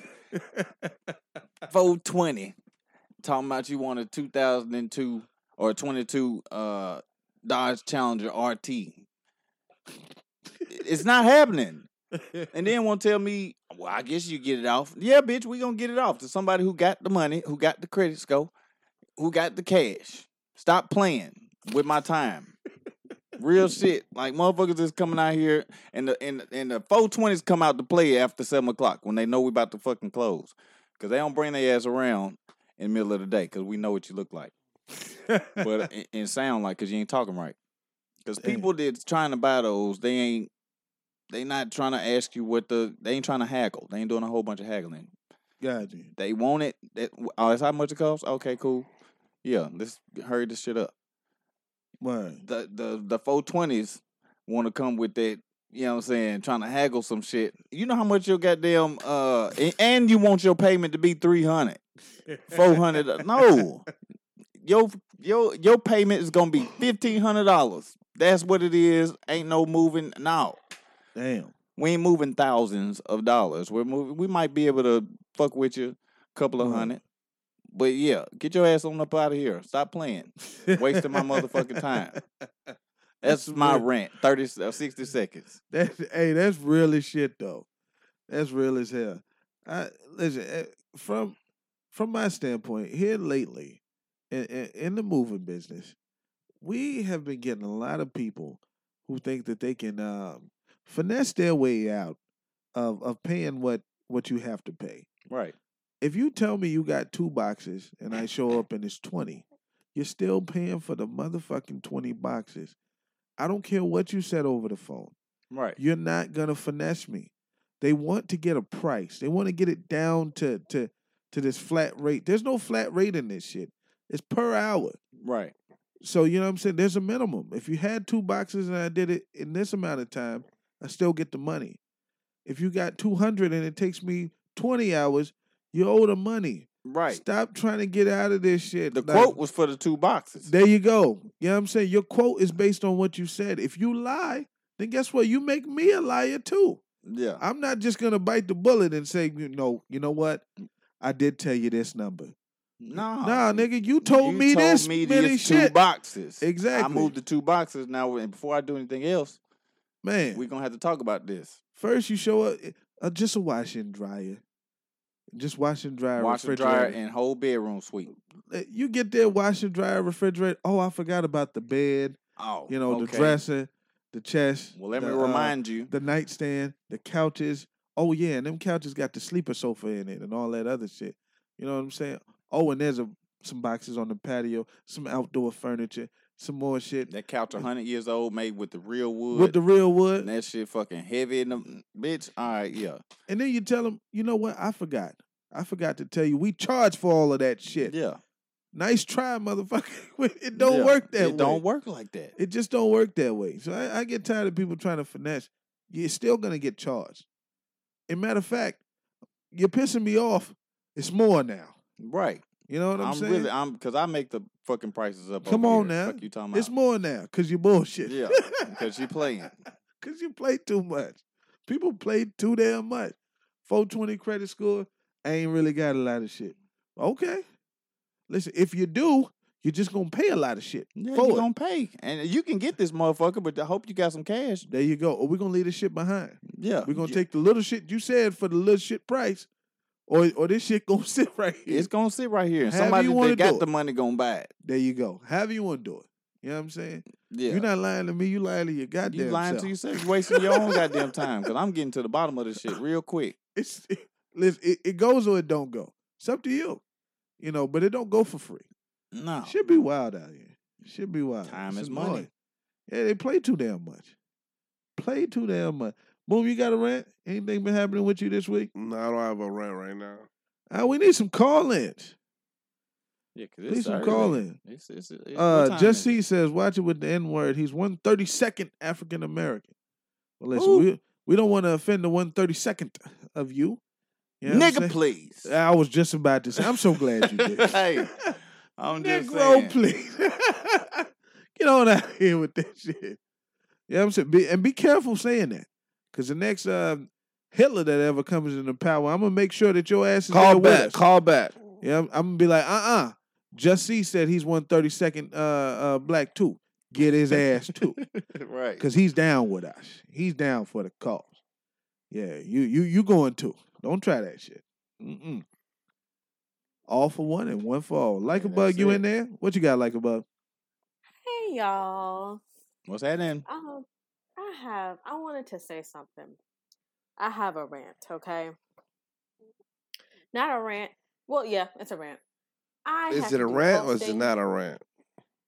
four twenty. Talking about you want a two thousand and two or twenty two uh Dodge Challenger RT. It's not happening. And then won't tell me, well, I guess you get it off. Yeah, bitch, we gonna get it off to somebody who got the money, who got the credit score, who got the cash. Stop playing with my time. Real shit. Like motherfuckers is coming out here and the and, and the 420s come out to play after seven o'clock when they know we about to fucking close. Cause they don't bring their ass around in the middle of the day because we know what you look like. but and, sound like cause you ain't talking right. Cause people that's trying to buy those, they ain't they not trying to ask you what the they ain't trying to haggle. They ain't doing a whole bunch of haggling. Gotcha. They want it. That, oh, that's how much it costs. Okay, cool. Yeah, let's hurry this shit up. Word. The the the four twenties want to come with that you know what I'm saying, trying to haggle some shit. You know how much your goddamn uh and, and you want your payment to be 300, 400. No. Your your your payment is going to be $1500. That's what it is. Ain't no moving. No. Damn. We ain't moving thousands of dollars. We're moving we might be able to fuck with you a couple of Right. hundred. But yeah, get your ass on up out of here. Stop playing. Wasting my motherfucking time. That's my rant. 30 uh, 60 seconds. That hey, that's real as shit though. That's real as hell. I listen eh, from from my standpoint here lately in, in, in the moving business, we have been getting a lot of people who think that they can um, finesse their way out of of paying what what you have to pay. Right. If you tell me you got two boxes and I show up and it's twenty, you're still paying for the motherfucking twenty boxes. I don't care what you said over the phone. Right. You're not gonna finesse me. They want to get a price. They want to get it down to to to this flat rate. There's no flat rate in this shit. It's per hour. Right. So you know what I'm saying? There's a minimum. If you had two boxes and I did it in this amount of time, I still get the money. If you got 200 and it takes me 20 hours, you owe the money. Right. Stop trying to get out of this shit. The Like, quote was for the two boxes. There you go. You know what I'm saying? Your quote is based on what you said. If you lie, then guess what? You make me a liar too. Yeah. I'm not just gonna bite the bullet and say, you know, you know what? I did tell you this number. No. Nah, nigga, you told you me told this me many shit. two boxes. Exactly. I moved the two boxes now and before I do anything else, Man, we're gonna have to talk about this. first you show up uh, just a wash and dryer. Just wash and dry Wash and refrigerator. and whole bedroom suite. Uh, You get there, wash and dry refrigerator. Oh, I forgot about the bed. Oh. You know, the okay. dresser, the chest. Well, let me the, uh, remind you. the nightstand, the couches. Oh yeah, and them couches got the sleeper sofa in it and all that other shit. You know what I'm saying? Oh, and there's a some boxes on the patio, some outdoor furniture, some more shit That couch hundred years old made with the real wood. with the real wood. and that shit fucking heavy in the bitch. All right, yeah. And then you tell them, you know what? I forgot. I forgot to tell you, we charge for all of that shit. Yeah. Nice try, motherfucker. it don't Yeah. work that way. It don't work like that. It just don't work that way. So I, I get tired of people trying to finesse. You're still gonna get charged. And matter of fact, you're pissing me off. It's more now. Right. You know what I'm, saying? I'm saying? really I'm because I make the fucking prices up. Come on here. now. Fuck you talking about? It's more now because you bullshit. Yeah, because you playing. Because you play too much. People play too damn much. 420 credit score, I ain't really got a lot of shit. Okay. Listen, if you do, you're just gonna pay a lot of shit. Yeah, for you it. gonna pay, and you can get this motherfucker, but I hope you got some cash. There you go. Or we're gonna leave this shit behind. Yeah, We're gonna take the little shit you said for the little shit price, or or this shit gonna sit right here. It's gonna sit right here. and Somebody that got the money gonna buy it. There you go. However you want to do it. You know what I'm saying? Yeah, You're not lying to me. You lying to your goddamn you lying self. to yourself. You wasting your own goddamn time. Because I'm getting to the bottom of this shit real quick. It's it, listen, it, it goes or it don't go. It's up to you. You know, but it don't go for free. No, Should be wild out here. Should be wild. Time It's is money. Yeah, they play too damn much. Play too damn much. Boom, you got a rant? Anything been happening with you this week? No, I don't have a rant right now. Uh, we need some call-ins. yeah, cause Need it's some early. call-in. It's, it's, it's, Uh, time Just it? C says, watch it with the N word. He's one thirty second African American. Well, listen, Ooh. we we don't want to offend the one thirty second of you. You know Nigga, please. I was just about to say. I'm so glad you did. hey, I'm just Negro, saying. please. Get on out of here with that shit. You know I'm saying? Be, and be careful saying that. Because the next uh, Hitler that ever comes into power, I'm going to make sure that your ass is there Call with back. us. Call back. Yeah, I'm, I'm going to be like, uh-uh. Just C said he's 132nd uh, uh, black too. Get his ass too. right. Because he's down with us. He's down for the cause. Yeah, you you you going to. Don't try that shit. Mm-mm. All for one and one for all. Like a bug, that's you it. in there? What you got, like a bug? Hey y'all. What's happening? Um, I have. I wanted to say something. I have a rant. Okay. Not a rant. Well, yeah, it's a rant. I Is it a rant or is it not a rant?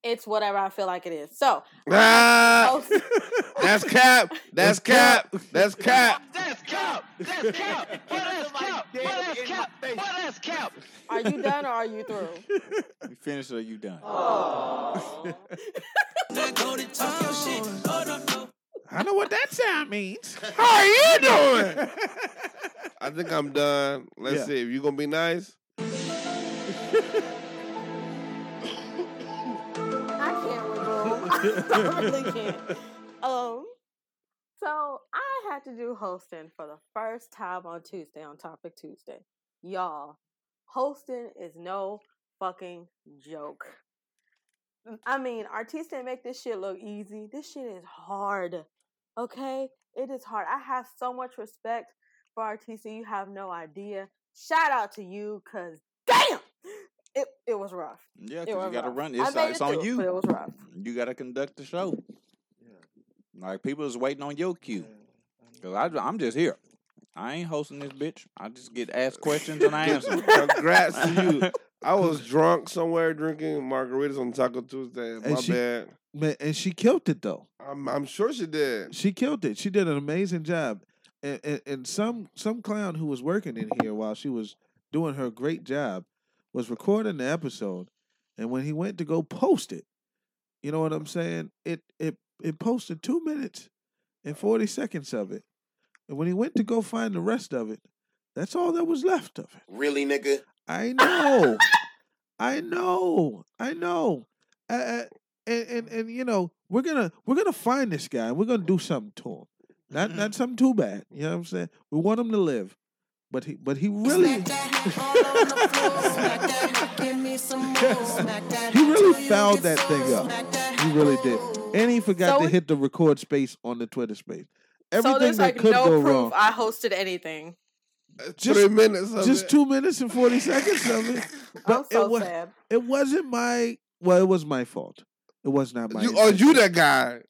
It's whatever I feel like it is. So Ah, host- that's cap. That's cap. That's cap. That's cap. That's cap. What that's cap? What that's cap? What that's cap? are you done or are you through? You finished or you done? How I know what that sound means. How are you doing? I think I'm done. Let's Yeah. see. If you gonna be nice, I can't with I really can't. Um, so I had to do hosting for the first time on Tuesday on Topic Tuesday. Y'all, hosting is no fucking joke. I mean, artists didn't make this shit look easy. This shit is hard. Okay? It is hard. I have so much respect for artists. You have no idea. Shout out to you, cause damn, it it was rough. Yeah, because you got to run. It's, uh, made it's it on through, you. it was rough. You got to conduct the show. Like people is waiting on your cue. Cause I, I'm just here. I ain't hosting this bitch. I just get asked questions and I answer. congrats to you. I was drunk somewhere drinking margaritas on Taco Tuesday. My And she- bad. Man, and she killed it though. I'm I'm sure she did. She killed it. She did an amazing job. And, and and some some clown who was working in here while she was doing her great job was recording the episode. And when he went to go post it, you know what I'm saying? It it it posted two minutes and forty seconds of it. And when he went to go find the rest of it, that's all that was left of it. Really, nigga? I know. I know. I know. Uh, uh, and, and and you know, we're gonna we're gonna find this guy and we're gonna do something to him. Not not something too bad. You know what I'm saying? We want him to live. But he but he really he really fouled that thing up. He really did. And he forgot So- to hit the record space on the Twitter space. Everything so there's that like could no go proof wrong. I hosted anything. Just, Three minutes of just it. two minutes and forty seconds of it. I'm so it was, sad. It wasn't my well, it was my fault. It was not my You, oh, you that guy?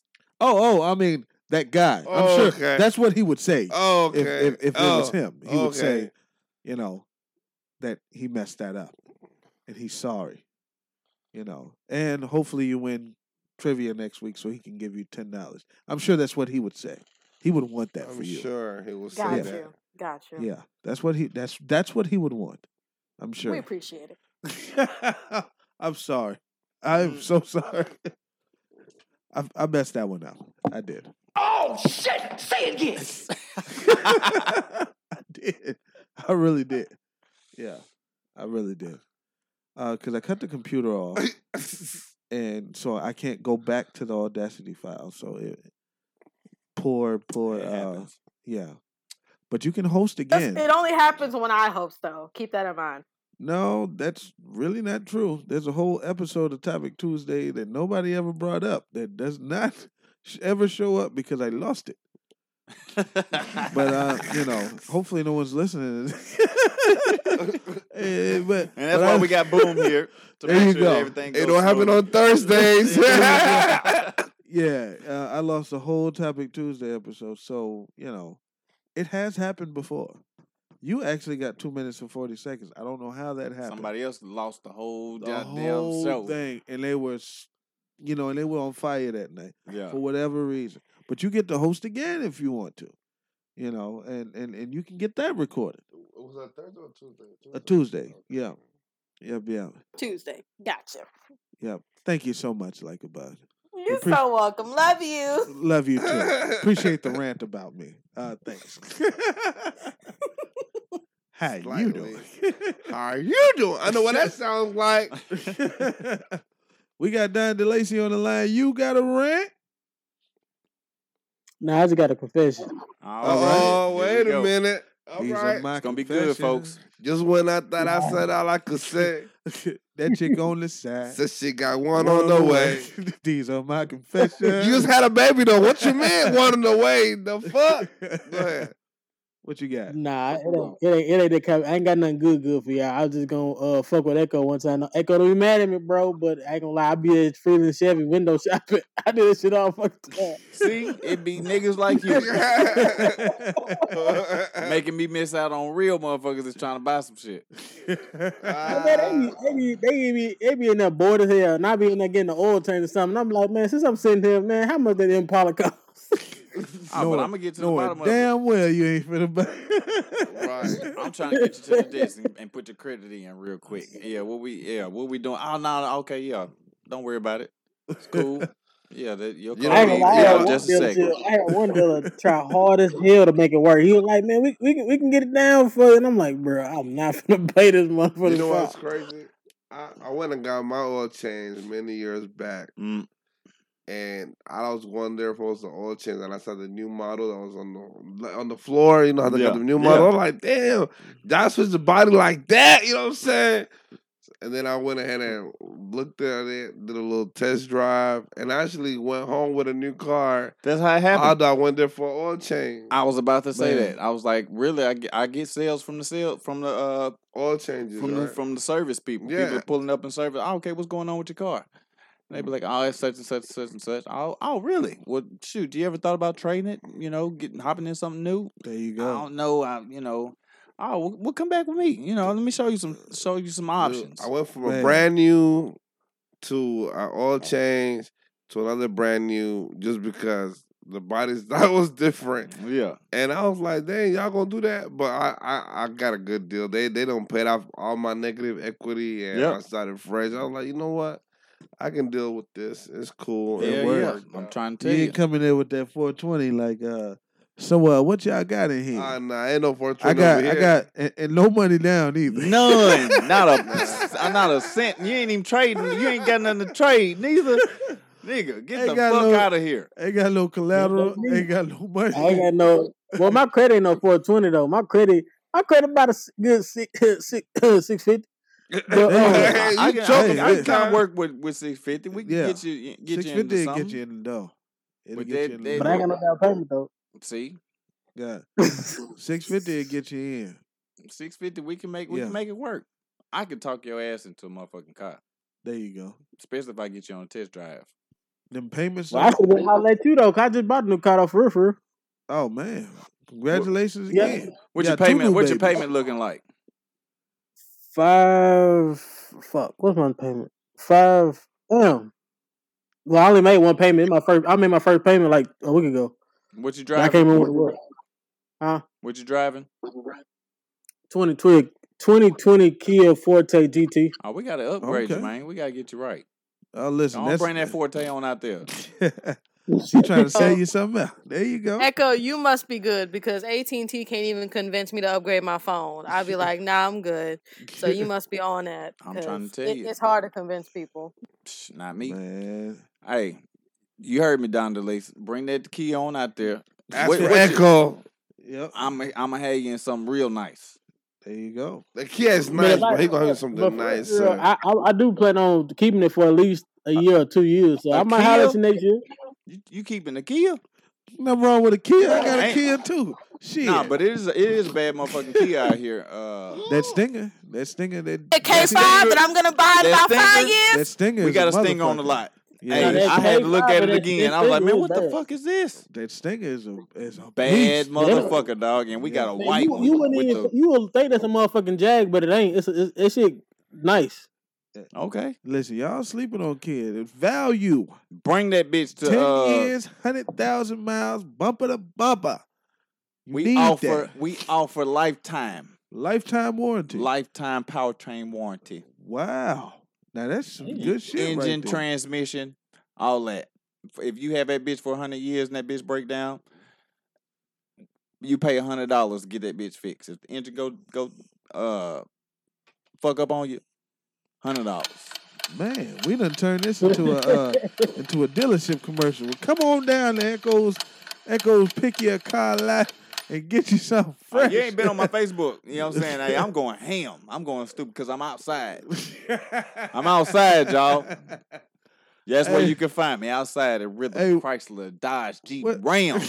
Oh, oh, I mean that guy. I'm Oh, sure okay. that's what he would say. Oh, if okay. if, if it was Oh, him, he would say, you know, that he messed that up and he's sorry. You know, and hopefully you win trivia next week so he can give you ten dollars. I'm sure that's what he would say. He would want that I'm for you. sure he will say Got that. you. Got you. Yeah, that's what he. That's that's what he would want. I'm sure. We appreciate it. I'm sorry. I'm so sorry. I, I messed that one up. I did. Oh shit! Say it again. I did. I really did. Yeah, I really did. Because I cut the computer off, and so I can't go back to the Audacity file. So it poor, poor. It uh, yeah, but you can host That's- again. It only happens when I host, though. Keep that in mind. No, that's really not true. There's a whole episode of Topic Tuesday that nobody ever brought up that does not ever show up because I lost it. but uh, you know, hopefully no one's listening. Eh, but And that's but why I- we got Boom here to There make you sure go. everything goes It don't happen on Thursdays. yeah, uh, I lost the whole Topic Tuesday episode. So you know, it has happened before. You actually got two minutes and forty seconds. I don't know how that happened. Somebody else lost the whole the goddamn whole show. thing, and they were, you know, and they were on fire that night Yeah. for whatever reason. But you get to host again if you want to, you know, and and and you can get that recorded Was that Thursday or Tuesday? a Tuesday. Yeah, yep, yeah, Tuesday. Gotcha. yep. Thank you so much, like about it. You're Appreci- so welcome. Love you. Love you too. Appreciate the rant about me. Uh, thanks. How you doing? How are you doing? I know what that sounds like. we got Don DeLacy on the line. You got a rant? Nah, I just got a confession. Oh, Here we wait a go. minute. All These are right. my It's gonna be good, folks. Just when I thought I said all I could say, that chick on the side. said she got one on the way. These are my confessions. You just had a baby though. What you mean one on the way? The fuck? Go ahead. What you got? Nah, it ain't, it ain't, it ain't that kind I ain't got nothing good good for y'all. I was just gonna uh fuck with Echo one time. Echo don't be mad at me, bro, but I ain't gonna lie, I be at Freeland Chevy window shopping. I do this shit all fucking time. See, it be niggas like you making me miss out on real motherfuckers that's trying to buy some shit. I mean, they, be, they, be, they, be, they be in there bored as hell, and I be in there getting the oil change or something. I'm like, man, since I'm sitting here, man, how much that Impala cost? Oh, but I'm gonna get to the knowing bottom of it. damn well you ain't finna buy. Right. I'm trying to get you to the desk and, and put your credit in real quick. Yeah, what we yeah, what we doing? Oh no, no, okay, yeah. Don't worry about it. It's cool. Yeah, that your You car I ain't gonna I had yeah, one just a dealer, second. I had one dealer try hard as hell to make it work. He was like, "Man, we we can, we can get it down for you," and I'm like, "Bro, I'm not gonna pay this motherfucker." You know what's crazy? I, I went and got my oil changed many years back. Mm. And I was going there for the oil change, and I saw the new model that was on the on the floor. You know how they Yeah, got the new model. yeah. I'm like, damn, y'all switch the body like that. You know what I'm saying? And then I went ahead and looked at it, did a little test drive, and actually went home with a new car. That's how it happened. Although I went there for oil change. I was about to say Man. that. I was like, really? I get, I get sales from the sale from the uh oil changes from the from the service people. Yeah. People pulling up in service. Oh, okay, what's going on with your car? And they be like, oh, it's such and such and such and such. Oh, oh, really? Well, shoot, do you ever thought about trading it? You know, getting hopping in something new? There you go. I don't know. I, you know, oh, well, well, come back with me. You know, let me show you some show you some options. I went from a brand new to an oil change to another brand new just because the body style was different. Yeah. And I was like, dang, y'all gonna do that? But I I, I got a good deal. They they don't pay off all my negative equity and Yep. I started fresh. I was like, you know what? I can deal with this. It's cool. Yeah, it works. Yeah. I'm trying to tell you. ain't coming in with that 420 like uh so uh, what y'all got in here? Uh, nah, ain't no 420 I got I got and, and, no money down either. None. not a uh, not a cent. You ain't even trading. You ain't got nothing to trade neither. Nigga, get ain't the fuck no, out of here. Ain't got no collateral. ain't got no money. I ain't got no Well, my credit ain't no 420 though. My credit my credit about a good six, 650 no, oh, hey, I, you joking? Hey, I kind of work with with six fifty. We can yeah. get you get you into something. Get you in the door. But get they, you in the but I got no down payment though. See, yeah, six fifty get you in. Six fifty, we can make we yeah. can make it work. I can talk your ass into a motherfucking car. There you go. Especially if I get you on a test drive. Them payments. Well, I could holler you though. Cause I just bought a new car off roof. Oh man! Congratulations well, again. Yeah. What's you your payment? What's your payment looking like? Five. Fuck. What's my payment? Five. Damn. Well, I only made one payment. It's my first. I made my first payment like a week ago. What you driving? I driving? can't remember what. Huh? What you driving? 2020, 2020 Kia Forte GT. Oh, we gotta upgrade you, man. We gotta get you right. Oh, listen, Don't bring that Forte on out there. she trying to sell you something else. There you go. Echo, you must be good because AT and T can't even convince me to upgrade my phone. I'd be like, "Nah, I'm good." So you must be on that. I'm trying to 'cause tell it- you. it's hard to convince people. Not me. Man, Hey, you heard me, Don DeLace. Bring that key on out there. Ask What- for what you- Echo. yep. I'm I'm gonna have you in something real nice. There you go. The kid is nice, if I- but he gonna have something nice. real, I, I I do plan on keeping it for at least a year or two years. So a I might holler at Kia? you next year. You, you keeping the Kia? Nothing wrong with a Kia. I got a Ain't- Kia too. Shit. Nah, but it is it is a bad motherfucking Kia out here. Uh, that stinger, that stinger, that K five that I'm gonna buy in That about five Stinger? years. that stinger. we is got a a sting on the motherfucker. lot. Yeah, Hey, that I had to look at it that- again. I was like, man, is what the fuck is this? that stinger is a is a Bad beast. motherfucker, dog. And we got a Man, white you, one. you wouldn't with even the- you would think that's a motherfucking Jag, but it ain't. It's it's, it's shit nice. Okay, Listen, y'all sleeping on kid. It's value. bring that bitch to. Ten uh, years, hundred thousand miles, bumper to bumper. You we need offer that. we offer lifetime lifetime warranty. lifetime powertrain warranty. wow. Now that's some good shit. engine, right there. transmission, all that. If you have that bitch for hundred years and that bitch break down, you pay hundred dollars to get that bitch fixed. If the engine go go uh fuck up on you, hundred dollars. Man, we done turned this into a uh, into a dealership commercial. Well, come on down to Echoes, Echoes, pick your car lot and get you something Uh, fresh. you ain't been on my Facebook. You know what I'm saying? Hey, I'm going ham. I'm going stupid because I'm outside. I'm outside, y'all. That's where you can find me outside at Rhythm Hey. Chrysler Dodge Jeep What- Ram.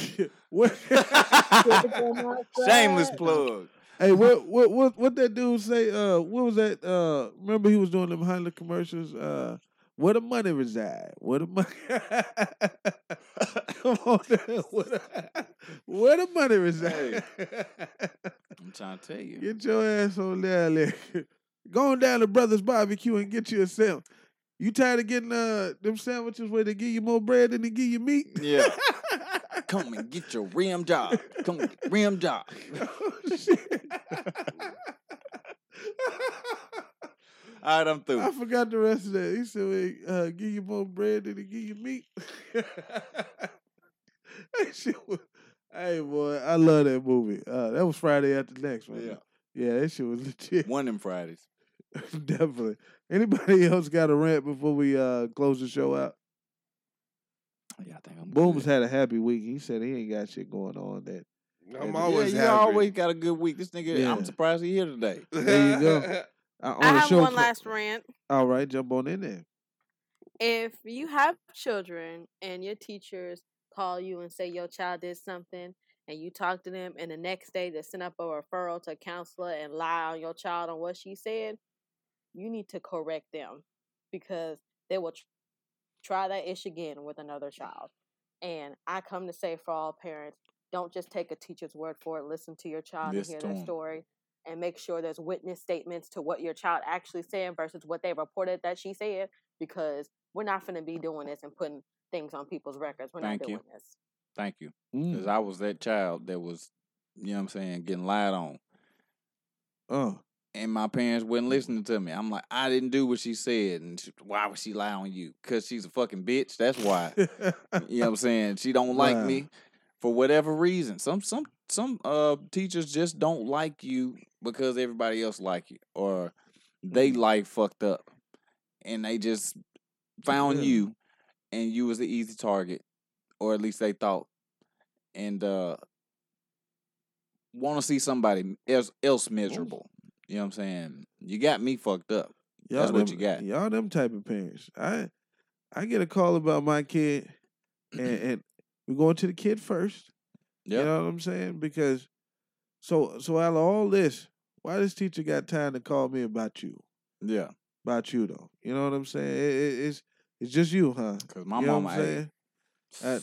Shameless plug. Hey, what what what what that dude say? Uh, what was that? Uh, remember he was doing them Honda commercials. Uh, where the money reside? Where the money? Come on, now. where the, where the money reside? I'm trying to tell you. Get your ass on there. Go on down to Brothers Barbecue and get you a sandwich. You tired of getting uh them sandwiches where they give you more bread than they give you meat? Yeah. Come and get your rim job. Come get rim job. All right, I'm through. I forgot the rest of that. He said, "Wait, uh, "Give you more bread than he give you meat." that shit was, hey boy, I love that movie. Uh, that was Friday after next, man. Yeah. yeah, that shit was legit. One of them Fridays. Definitely. Anybody else got a rant before we uh close the show out? Yeah, I think I'm Booms had a happy week. He said he ain't got shit going on. That I'm that- always yeah, you happy. always got a good week. This nigga, Yeah. I'm surprised he here today. There you go. Uh, on I have show one cl- last rant. All right, jump on in there. If you have children and your teachers call you and say your child did something and you talk to them and the next day they send up a referral to a counselor and lie on your child on what she said, you need to correct them because they will tr- try that ish again with another child. And I come to say for all parents, don't just take a teacher's word for it. Listen to your child Listen and to hear their 'em. story and make sure there's witness statements to what your child actually said versus what they reported that she said because we're not going to be doing this and putting things on people's records. We're Thank not you. this. Thank you. Mm. Because I was that child that was, you know what I'm saying, getting lied on. Oh. And my parents wasn't listening to me. I'm like, I didn't do what she said. And she, why would she lie on you? Because she's a fucking bitch. That's why. you know what I'm saying? She don't like Wow. me for whatever reason. Some some some uh teachers just don't like you because everybody else like you. Or they Mm-hmm. life fucked up. And they just found Yeah. you and you was the easy target. Or at least they thought. And uh want to see somebody else else miserable. You know what I'm saying? You got me fucked up. That's what you got. Y'all them type of parents. I I get a call about my kid, and, and we're going to the kid first. You know what I'm saying? Because so so out of all this, why this teacher got time to call me about you? Yeah. About you though. You know what I'm saying? It, it, it's it's just you, huh? Cause my you know mama, what I'm saying?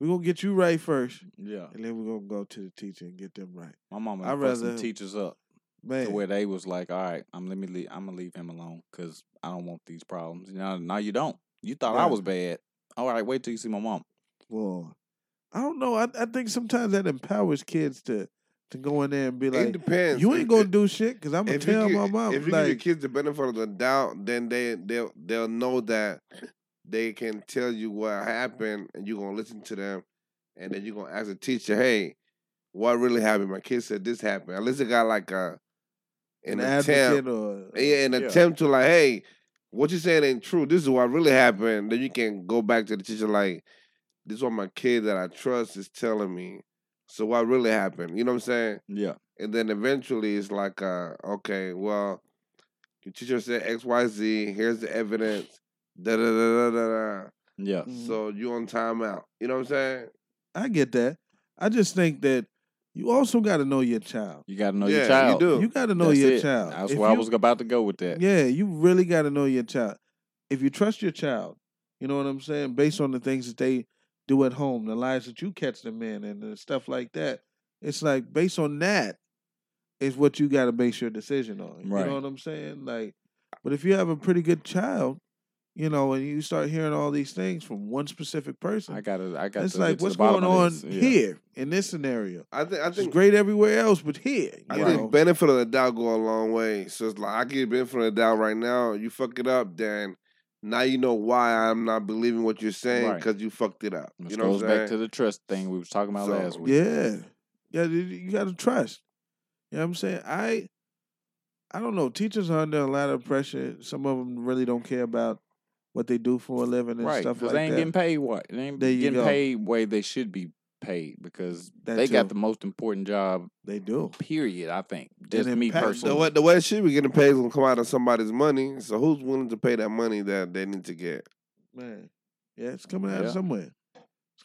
We're gonna get you right first, yeah. and then we're gonna go to the teacher and get them right. My mama some rather- teachers up Man, to where they was like, "All right, I'm let me leave, I'm gonna leave him alone because I don't want these problems." You know, now you don't. You thought I was bad. All right, wait till you see my mom. well, I don't know. I, I think sometimes that empowers kids to to go in there and be It like, depends. "You ain't gonna do shit," because I'm gonna if tell give- my mom. If you give your kids the benefit of the doubt, then they they'll they'll know that they can tell you what happened, and you're gonna listen to them, and then you're gonna ask the teacher, "Hey, what really happened? My kid said this happened." At least it got like a an, an attempt, or yeah, an Yeah. attempt to like, "Hey, what you saying ain't true. This is what really happened." Then you can go back to the teacher like, "This is what my kid that I trust is telling me." So what really happened? You know what I'm saying? Yeah. And then eventually it's like, uh, okay, well, your teacher said X, Y, Z. Here's the evidence. Da da da da da. da. Yeah. So you on timeout. You know what I'm saying? I get that. I just think that you also got to know your child. You got to know Yeah, your you child. do. You got to know That's your it. child. That's If where I was about to go with that. Yeah, you really got to know your child. If you trust your child, you know what I'm saying, based on the things that they do at home, the lies that you catch them in, and the stuff like that. It's like based on that is what you got to base your decision on. Right. You know what I'm saying? Like, but if you have a pretty good child, you know, and you start hearing all these things from one specific person, I got it. I got it's to. like get to what's the going on. Yeah. here in this scenario. I think I It's great everywhere else, but here, I you think know. benefit of the doubt go a long way. So it's like I give you benefit of the doubt right now. You fuck it up, then now you know why I'm not believing what you're saying Right. because you fucked it up. This you know goes what back saying? to the trust thing we was talking about So, last week. Yeah. Yeah, you- you got to trust. You know what I'm saying? I I don't know. Teachers are under a lot of pressure. Some of them really don't care about what they do for a living and right? stuff Because like they ain't that. getting paid what they ain't There getting go. paid way they should be paid because That they got the most important job. They do. Period. I think just And me impactful. personally. The way, the way it should be getting paid is gonna come out of somebody's money. So who's willing to pay that money that they need to get? Man. Yeah, it's coming out Yeah. of somewhere.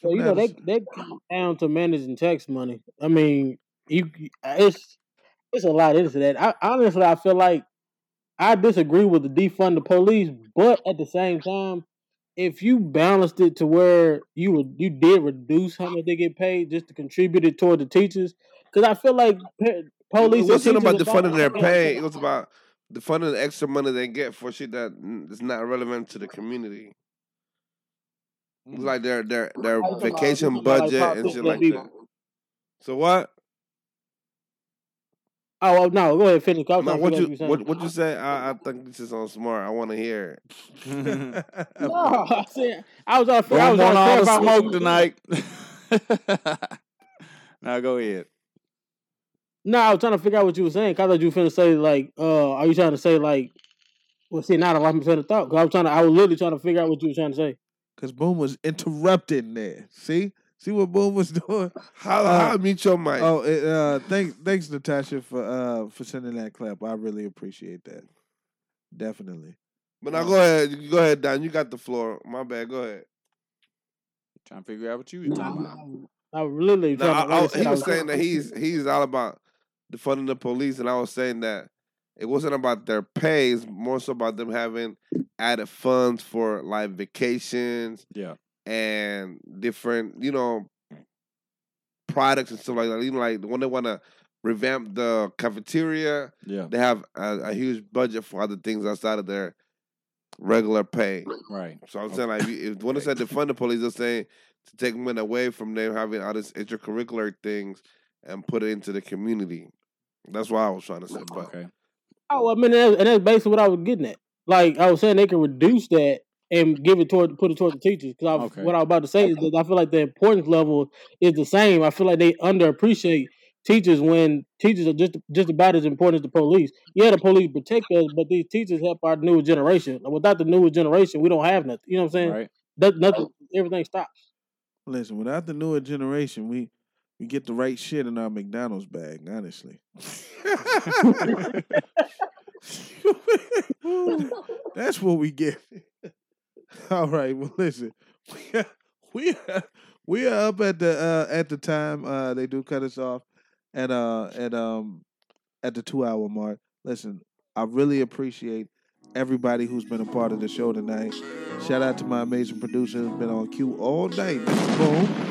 So you know they of they come down to managing tax money. I mean, you it's it's a lot into that. I honestly I feel like I disagree with the defund the police, but at the same time, if you balanced it to where you would you did reduce how much they get paid just to contribute it toward the teachers, because I feel like pa- police. it wasn't about teachers are defunding their pay. It was about defunding the extra money they get for shit that mm, not relevant to the community. It's like their their their you talking about- you vacation talking about, like, budget and shit like that. So what? Oh well, no, go ahead, finish. I No, what figure you what what you say? I, I think this is on smart. I want to hear it. No, I said I was trying to figure. I was want trying all the smoke you- tonight. now go ahead. No, I was trying to figure out what you were saying. 'cause I thought you were finna say like, uh, are you trying to say like, well, see, now I lost my train of thought. Cause I was trying to, I was literally trying to figure out what you were trying to say. Because Boom was interrupting there. See? See what Boom was doing? How Uh, how meet your mic? Oh, it, uh, thanks, thanks, Natasha, for uh for sending that clap. I really appreciate that. Definitely. But now go ahead. Go ahead, Don. You got the floor. My bad. Go ahead. Trying to figure out what you were talking about. I was literally No, trying I- to. Like I I- he I was saying that he's he's all about defunding the police, and I was saying that it wasn't about their pay; it's more so about them having added funds for like vacations, Yeah. And different, you know, products and stuff like that. Even like when they want to revamp the cafeteria, Yeah. they have a, a huge budget for other things outside of their regular pay. Right. So I'm saying like if, if when they said defund the police, they're saying to take men away from them having all these extracurricular things and put it into the community. That's what I was trying to say. But Okay. Oh, I mean, that's, and that's basically what I was getting at. Like I was saying, they can reduce that and give it toward, put it toward the teachers. Because Okay. what I was about to say is that I feel like the importance level is the same. I feel like they underappreciate teachers when teachers are just just about as important as the police. Yeah, the police protect us, but these teachers help our newer generation. Without the newer generation, we don't have nothing. You know what I'm saying? Right. That, nothing. Everything stops. Listen, without the newer generation, we we get the right shit in our McDonald's bag. Honestly. That's what we get. All right. Well, listen, we are, we are, we are up at the uh, at the time uh, they do cut us off at uh at um at the two hour mark. Listen, I really appreciate everybody who's been a part of the show tonight. Shout out to my amazing producer who's been on cue all night, Mr. Boom.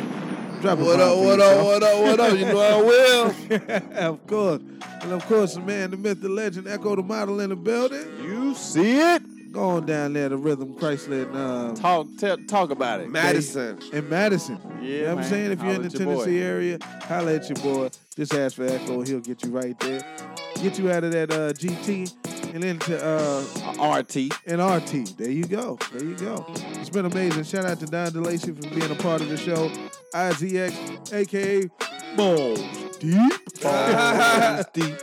Drop What up, what up, what up, what up? You know I will. of course. And of course, the man, the myth, the legend, Echo the model in the building. You see it? Go on down there to Rhythm Chrysler and um, Talk tell, talk about it. Madison. in Madison. Yeah, you know what I'm saying? If you're in the at your boy. Tennessee area, holla at your boy. Just ask for Echo. He'll get you right there. Get you out of that uh, GT and into uh, RT. and RT. There you go. There you go. It's been amazing. Shout out to Don DeLacy for being a part of the show. IZX, aka Balls Deep. Balls Deep.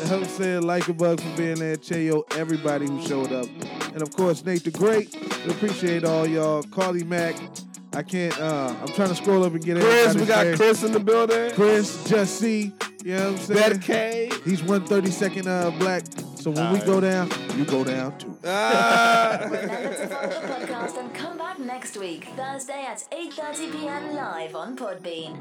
You know what I'm saying? Like a bug for being there. Chayo, everybody who showed up. And of course, Nate the Great. We appreciate all y'all. Carly Mack. I can't, uh, I'm trying to scroll up and get it. Chris, we got name. Chris in the building. Chris, Just See. You know what I'm saying? Better K. He's 132nd uh, black. So when we go down, you go down too. Ah. Remember to follow the podcast and come back next week, Thursday at 8.30pm live on Podbean.